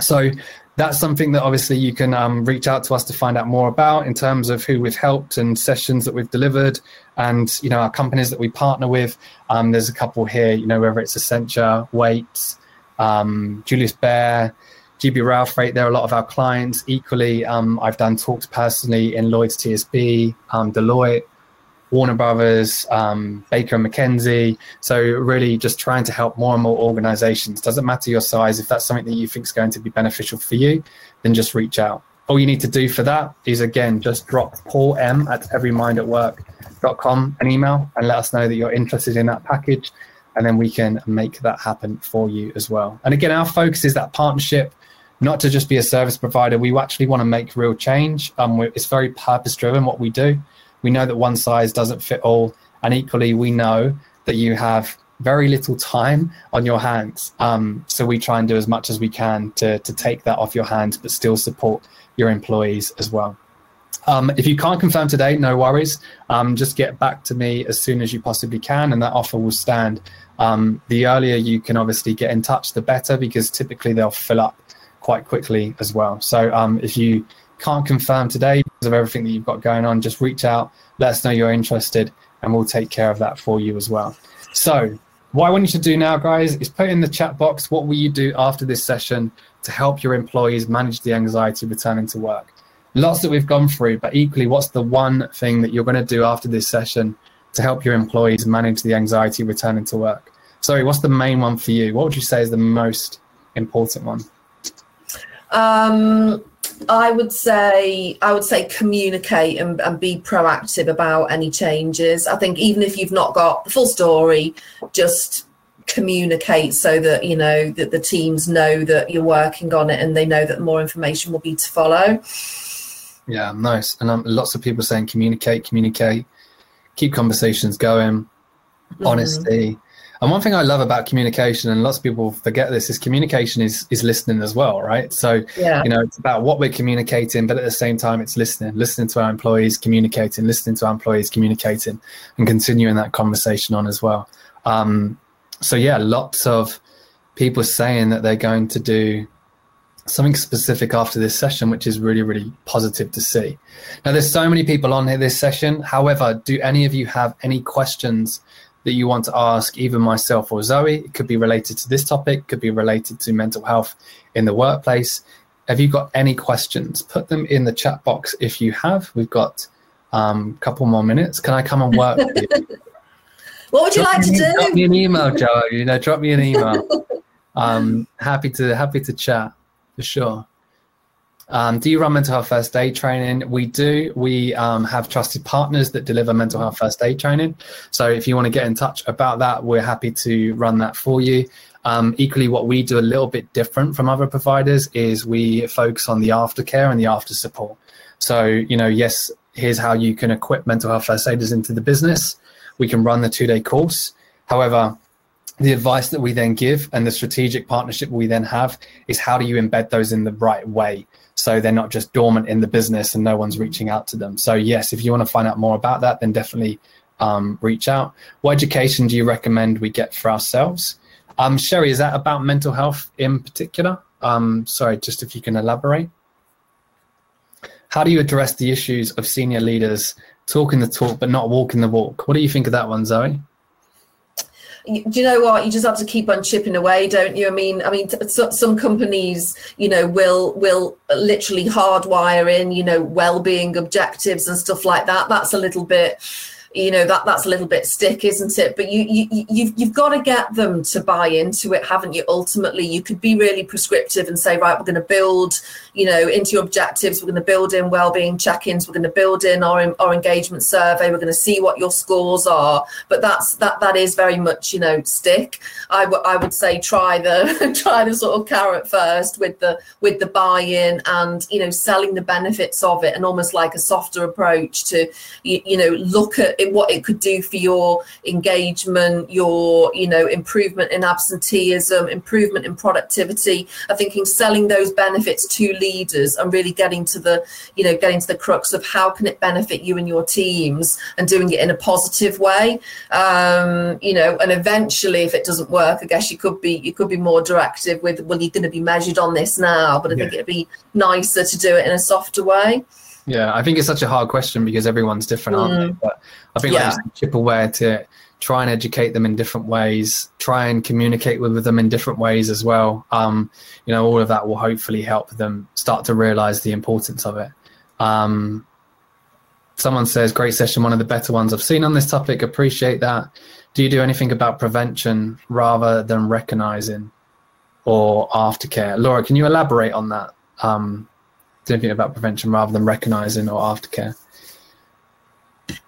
So, that's something that obviously you can um, reach out to us to find out more about in terms of who we've helped and sessions that we've delivered and you know our companies that we partner with um, there's a couple here you know whether it's Accenture, Waits, um, Julius Baer GB Rail Freight, they're a lot of our clients. Equally, um, I've done talks personally in Lloyds TSB, um, Deloitte, Warner Brothers, um, Baker and McKenzie. So really just trying to help more and more organizations. Doesn't matter your size. If that's something that you think is going to be beneficial for you, then just reach out. All you need to do for that is again, just drop Paul M at everymindatwork.com an email and let us know that you're interested in that package. And then we can make that happen for you as well. And again, our focus is that partnership not to just be a service provider. We actually want to make real change. Um, it's very purpose driven what we do. We know that one size doesn't fit all, and equally, we know that you have very little time on your hands. Um, so we try and do as much as we can to to take that off your hands, but still support your employees as well. Um, if you can't confirm today, no worries. Um, just get back to me as soon as you possibly can, and that offer will stand. Um, the earlier you can obviously get in touch, the better, because typically they'll fill up quite quickly as well. So um, if you can't confirm today because of everything that you've got going on, just reach out, let us know you're interested, and we'll take care of that for you as well. So, what I want you to do now, guys, is put in the chat box what will you do after this session to help your employees manage the anxiety returning to work. Lots that we've gone through, but equally, what's the one thing that you're going to do after this session to help your employees manage the anxiety returning to work? Sorry, what's the main one for you? What would you say is the most important one? Um, I would say I would say communicate and, and, be proactive about any changes. I think even if you've not got the full story, just communicate so that you know that the teams know that you're working on it and they know that more information will be to follow. Yeah, nice. And um, lots of people saying communicate, communicate, keep conversations going, mm-hmm. honesty. And one thing I love about communication, and lots of people forget this, is communication is is listening as well, right? So yeah. you know, it's about what we're communicating, but at the same time, it's listening, listening to our employees, communicating, listening to our employees, communicating, and continuing that conversation on as well. Um, so yeah, lots of people saying that they're going to do something specific after this session, which is really, really positive to see. Now, there's so many people on here this session. However, do any of you have any questions that you want to ask either myself or Zoe. It could be related to this topic, could be related to mental health in the workplace. Have you got any questions? Put them in the chat box if you have. We've got um, a couple more minutes. Can I come and work with you? what would you drop like to do? Drop me an email, Joe. You know, drop me an email. um, happy to happy to chat for sure. Um, do you run mental health first aid training? We do. We um, have trusted partners that deliver mental health first aid training. So if you want to get in touch about that, we're happy to run that for you. Um, equally, what we do a little bit different from other providers is we focus on the aftercare and the after support. So, you know, yes, here's how you can equip mental health first aiders into the business. We can run the two day course. However, the advice that we then give and the strategic partnership we then have is how do you embed those in the right way so they're not just dormant in the business and no one's reaching out to them. So yes, if you want to find out more about that, then definitely um, reach out. What education do you recommend we get for ourselves? Um, Sherry, is that about mental health in particular? Um, sorry, just if you can elaborate. How do you address the issues of senior leaders talking the talk but not walking the walk? What do you think of that one, Zoe? Do you know what? You just have to keep on chipping away don't you? I mean i mean some companies you know will will literally hardwire in you know well-being objectives and stuff like that. That's a little bit you know that that's a little bit stick isn't it? But you, you you've you've got to get them to buy into it haven't you? Ultimately you could be really prescriptive and say right we're going to build you know into your objectives we're going to build in well-being check-ins we're going to build in our, our engagement survey we're going to see what your scores are. But that's that that is very much you know stick. I, would say try the try the sort of carrot first with the with the buy-in and you know selling the benefits of it and almost like a softer approach to you, you know look at it, what it could do for your engagement, your you know improvement in absenteeism, improvement in productivity. I think in selling those benefits to leaders and really getting to the you know getting to the crux of how can it benefit you and your teams and doing it in a positive way. Um, you know, and eventually, if it doesn't work, I guess you could be you could be more directive with well, you're going to be measured on this now, but I yeah. think it'd be nicer to do it in a softer way. Yeah, I think it's such a hard question because everyone's different, aren't they? Mm. But I think yeah. like chip away to try and educate them in different ways, try and communicate with them in different ways as well. Um, you know, all of that will hopefully help them start to realize the importance of it. Um, someone says, great session, one of the better ones I've seen on this topic. Appreciate that. Do you do anything about prevention rather than recognizing or aftercare? Laura, can you elaborate on that? Um, thinking about prevention rather than recognizing or aftercare.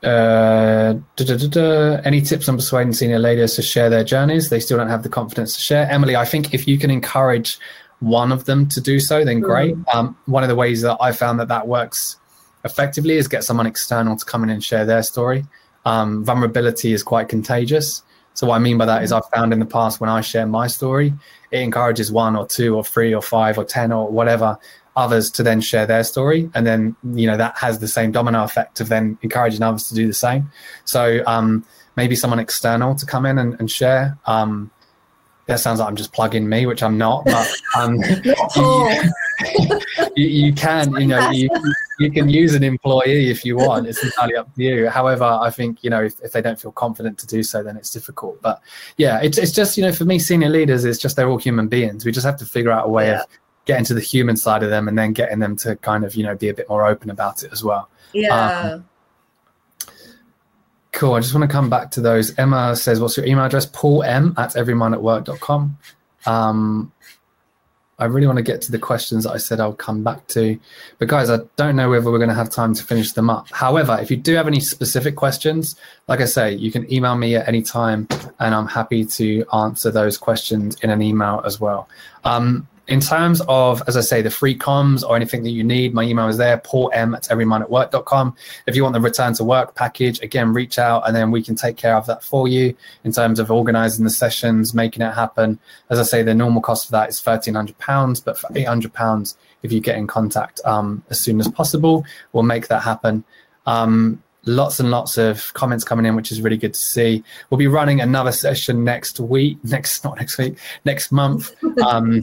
Uh, da, da, da, any tips on persuading senior leaders to share their journeys? They still don't have the confidence to share. Emily, I think if you can encourage one of them to do so, then great. Mm. Um, one of the ways that I found that that works effectively is get someone external to come in and share their story. Um, vulnerability is quite contagious. So what I mean by that is I've found in the past when I share my story, it encourages one or two or three or five or ten or whatever others to then share their story. And then you know that has the same domino effect of then encouraging others to do the same. So um, maybe someone external to come in and, and share. Um, that sounds like i'm just plugging me which i'm not but um, you, you, you, can you know you, you can use an employee if you want. It's entirely up to you. However i think you know if, if they don't feel confident to do so then it's difficult. But yeah it's, it's just you know for me senior leaders it's just they're all human beings. We just have to figure out a way yeah. of getting to the human side of them and then getting them to kind of you know be a bit more open about it as well yeah um, cool i just want to come back to those emma says what's your email address paul m at everymindatwork.com um, I really want to get to the questions that I said I'll come back to. But guys, I don't know whether we're going to have time to finish them up. However, if you do have any specific questions, like I say, you can email me at any time and I'm happy to answer those questions in an email as well. Um, in terms of, as I say, the free comms or anything that you need, my email is there, paulm at everymindatwork.com. If you want the return to work package, again, reach out and then we can take care of that for you in terms of organizing the sessions, making it happen. As I say, the normal cost for that is £1,300, but for £800, if you get in contact um, as soon as possible, we'll make that happen. Um, lots and lots of comments coming in, which is really good to see. We'll be running another session next week, next, not next week, next month. Um,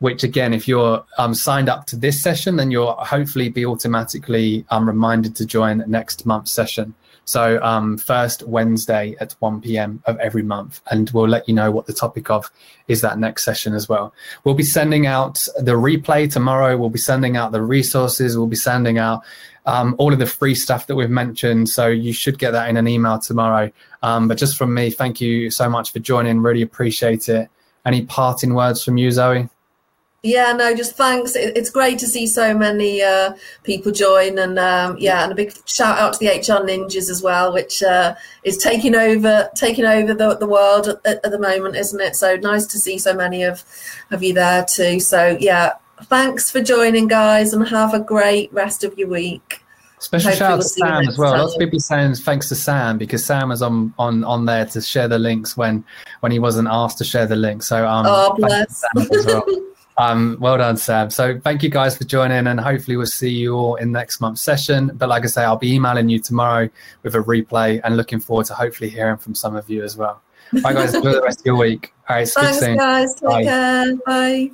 which again, if you're um, signed up to this session, then you'll hopefully be automatically um, reminded to join next month's session. So um, first Wednesday at 1 p.m. of every month, and we'll let you know what the topic of is that next session as well. We'll be sending out the replay tomorrow. We'll be sending out the resources. We'll be sending out um, all of the free stuff that we've mentioned. So you should get that in an email tomorrow. Um, but just from me, thank you so much for joining. Really appreciate it. Any parting words from you, Zoe? Yeah, no, just thanks. it's great to see so many uh, people join, and um, yeah, and a big shout out to the HR ninjas as well, which uh, is taking over taking over the, the world at, at, the moment, isn't it? So nice to see so many of of you there too. So yeah, thanks for joining, guys, and have a great rest of your week. Special shout out to Sam as well. Time. Lots of people saying thanks to Sam because Sam was on, on on there to share the links when when he wasn't asked to share the link. So um, oh bless. Um, well done, Sam. So thank you guys for joining, and hopefully we'll see you all in next month's session. But like I say, I'll be emailing you tomorrow with a replay, and looking forward to hopefully hearing from some of you as well. Bye, guys. Enjoy the rest of your week. All right, Thanks, guys. Take Bye. care. Bye.